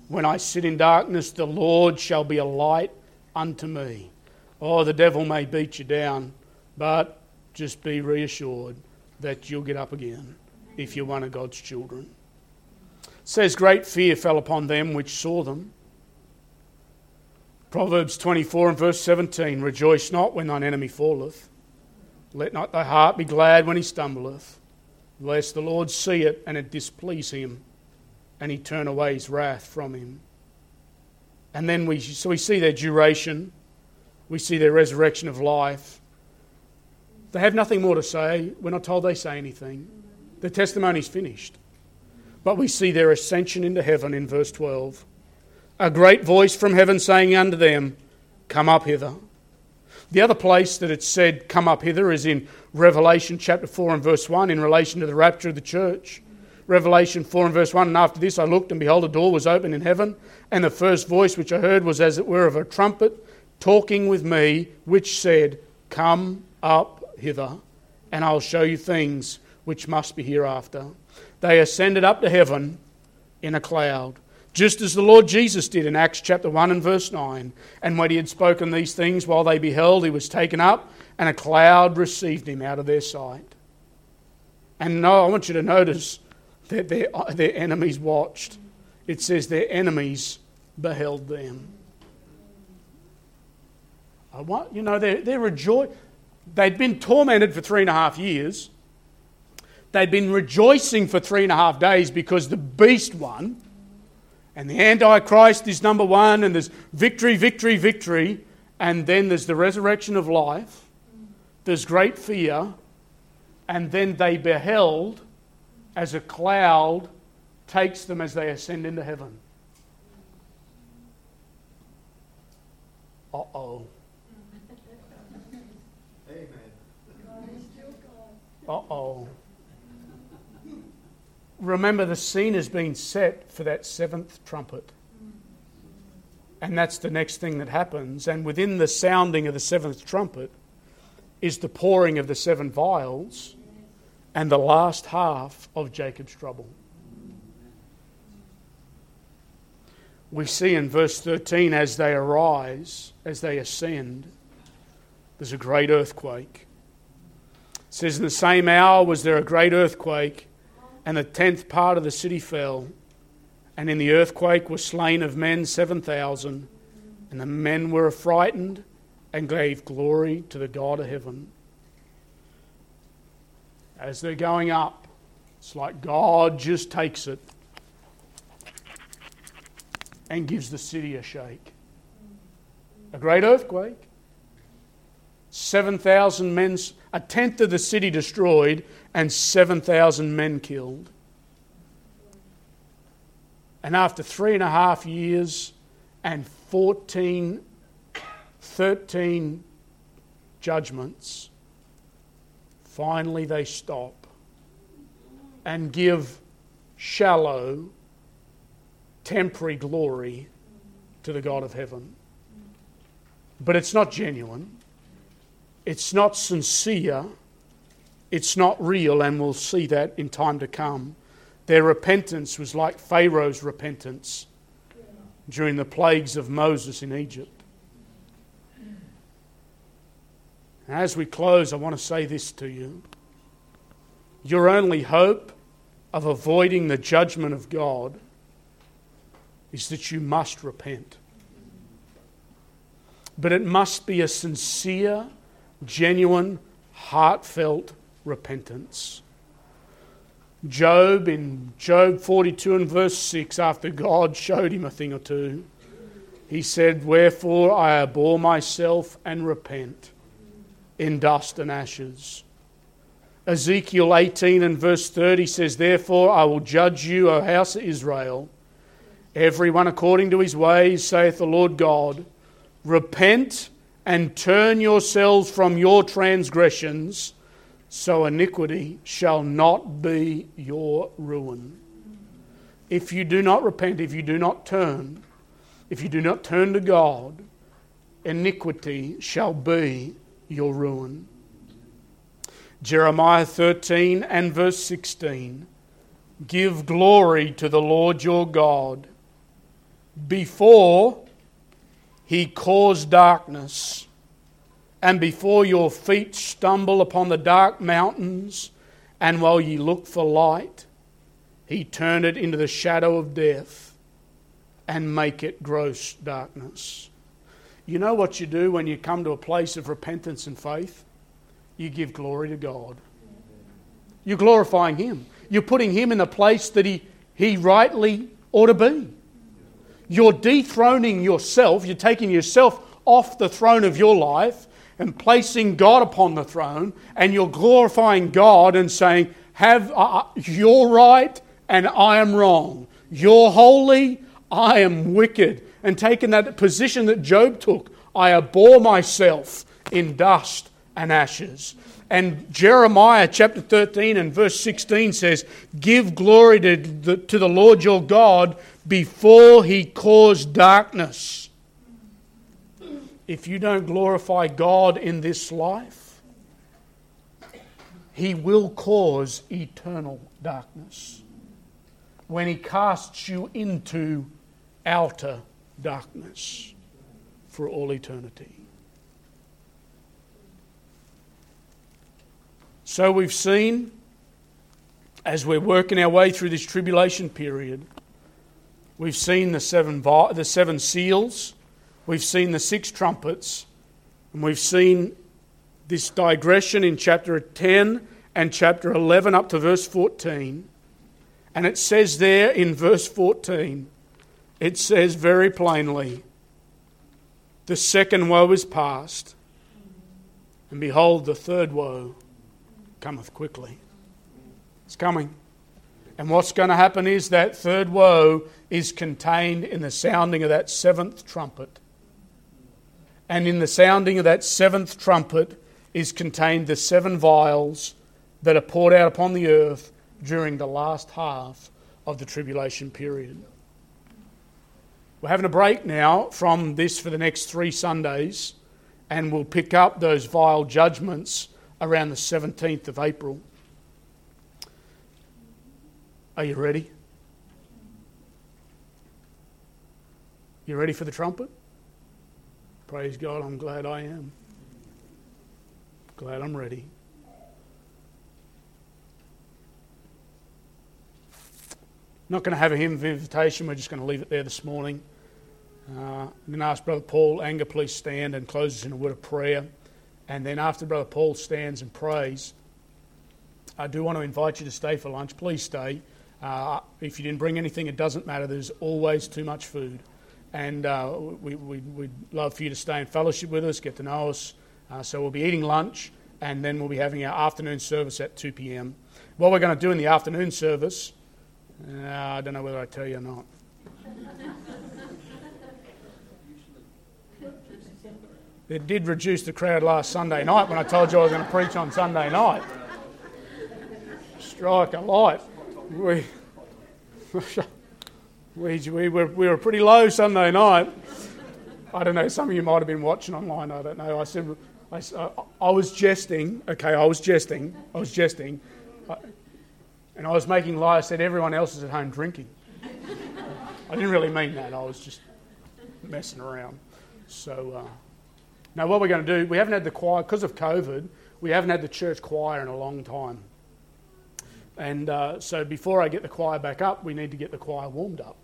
When I sit in darkness, the Lord shall be a light unto me. Oh, the devil may beat you down, but just be reassured that you'll get up again if you're one of God's children. It says, Great fear fell upon them which saw them. Proverbs 24 and verse 17 Rejoice not when thine enemy falleth let not thy heart be glad when he stumbleth, lest the Lord see it and it displease him, and he turn away his wrath from him. And then we, so we see their duration, we see their resurrection of life. They have nothing more to say. We're not told they say anything. The testimony's finished. But we see their ascension into heaven in verse 12. A great voice from heaven saying unto them, Come up hither. The other place that it's said, come up hither, is in Revelation chapter 4 and verse 1 in relation to the rapture of the church. Revelation 4 and verse 1 And after this I looked, and behold, a door was open in heaven, and the first voice which I heard was as it were of a trumpet talking with me, which said, Come up hither, and I'll show you things which must be hereafter. They ascended up to heaven in a cloud just as the Lord Jesus did in Acts chapter 1 and verse 9. And when he had spoken these things while they beheld, he was taken up, and a cloud received him out of their sight. And no, I want you to notice that their, their enemies watched. It says their enemies beheld them. I want, you know, they're, they're rejoicing. They'd been tormented for three and a half years. They'd been rejoicing for three and a half days because the beast won and the Antichrist is number one, and there's victory, victory, victory. and then there's the resurrection of life, there's great fear, and then they beheld as a cloud takes them as they ascend into heaven. Uh oh. Amen. Uh oh. Remember, the scene has been set for that seventh trumpet. And that's the next thing that happens. And within the sounding of the seventh trumpet is the pouring of the seven vials and the last half of Jacob's trouble. We see in verse 13 as they arise, as they ascend, there's a great earthquake. It says, In the same hour was there a great earthquake, and the tenth part of the city fell. And in the earthquake were slain of men 7,000, and the men were affrighted and gave glory to the God of heaven. As they're going up, it's like God just takes it and gives the city a shake. A great earthquake. 7,000 men, a tenth of the city destroyed, and 7,000 men killed. And after three and a half years and 14, 13 judgments, finally they stop and give shallow, temporary glory to the God of heaven. But it's not genuine, it's not sincere, it's not real, and we'll see that in time to come. Their repentance was like Pharaoh's repentance during the plagues of Moses in Egypt. As we close, I want to say this to you. Your only hope of avoiding the judgment of God is that you must repent. But it must be a sincere, genuine, heartfelt repentance. Job, in Job 42 and verse 6, after God showed him a thing or two, he said, Wherefore I abhor myself and repent in dust and ashes. Ezekiel 18 and verse 30 says, Therefore I will judge you, O house of Israel, every one according to his ways, saith the Lord God. Repent and turn yourselves from your transgressions so iniquity shall not be your ruin. If you do not repent, if you do not turn, if you do not turn to God, iniquity shall be your ruin. Jeremiah 13 and verse 16 Give glory to the Lord your God before he caused darkness and before your feet stumble upon the dark mountains, and while ye look for light, he turned it into the shadow of death and make it gross darkness. You know what you do when you come to a place of repentance and faith? You give glory to God. You're glorifying Him. You're putting Him in the place that He, he rightly ought to be. You're dethroning yourself. You're taking yourself off the throne of your life and placing God upon the throne, and you're glorifying God and saying, "Have uh, uh, you're right and I am wrong. You're holy, I am wicked." And taking that position that Job took, I abhor myself in dust and ashes. And Jeremiah chapter 13 and verse 16 says, Give glory to the, to the Lord your God before he caused darkness if you don't glorify God in this life, He will cause eternal darkness when He casts you into outer darkness for all eternity. So we've seen, as we're working our way through this tribulation period, we've seen the seven, the seven seals We've seen the six trumpets, and we've seen this digression in chapter 10 and chapter 11 up to verse 14. And it says there in verse 14, it says very plainly, The second woe is past, and behold, the third woe cometh quickly. It's coming. And what's going to happen is that third woe is contained in the sounding of that seventh trumpet. And in the sounding of that seventh trumpet is contained the seven vials that are poured out upon the earth during the last half of the tribulation period. We're having a break now from this for the next three Sundays, and we'll pick up those vial judgments around the 17th of April. Are you ready? You ready for the trumpet? Praise God, I'm glad I am. Glad I'm ready. Not going to have a hymn of invitation, we're just going to leave it there this morning. Uh, I'm going to ask Brother Paul Anger, please stand and close us in a word of prayer. And then after Brother Paul stands and prays, I do want to invite you to stay for lunch. Please stay. Uh, if you didn't bring anything, it doesn't matter. There's always too much food. And uh, we, we, would love for you to stay in fellowship with us, get to know us. Uh, so we'll be eating lunch, and then we'll be having our afternoon service at 2 p.m. What we're going to do in the afternoon service uh, I don't know whether I tell you or not. it did reduce the crowd last Sunday night when I told you I was going to preach on Sunday night. Strike a light. We, we, we, were, we were pretty low Sunday night. I don't know, some of you might have been watching online, I don't know. I said, I, I was jesting, okay, I was jesting, I was jesting. And I was making lies, I said everyone else is at home drinking. I didn't really mean that, I was just messing around. So, uh, now what we're going to do, we haven't had the choir, because of COVID, we haven't had the church choir in a long time. And uh, so before I get the choir back up, we need to get the choir warmed up.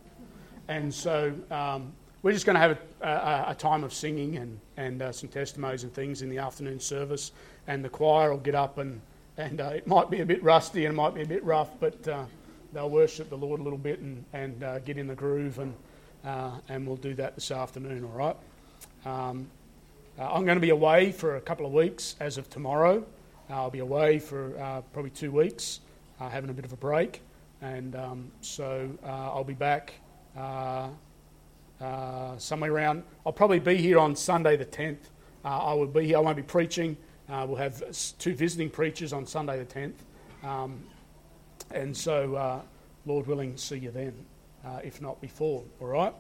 And so um, we're just going to have a, a, a, time of singing and, and uh, some testimonies and things in the afternoon service. And the choir will get up and and uh, it might be a bit rusty and it might be a bit rough, but uh, they'll worship the Lord a little bit and, and uh, get in the groove, and, uh, and we'll do that this afternoon, all right? Um, uh, I'm going to be away for a couple of weeks as of tomorrow. I'll be away for probably two weeks, having a bit of a break, and um, so I'll be back somewhere around. I'll probably be here on Sunday the 10th. I will be here. I won't be preaching. Uh, we'll have two visiting preachers on Sunday the 10th. Um, and so, uh, Lord willing, see you then, uh, if not before. All right?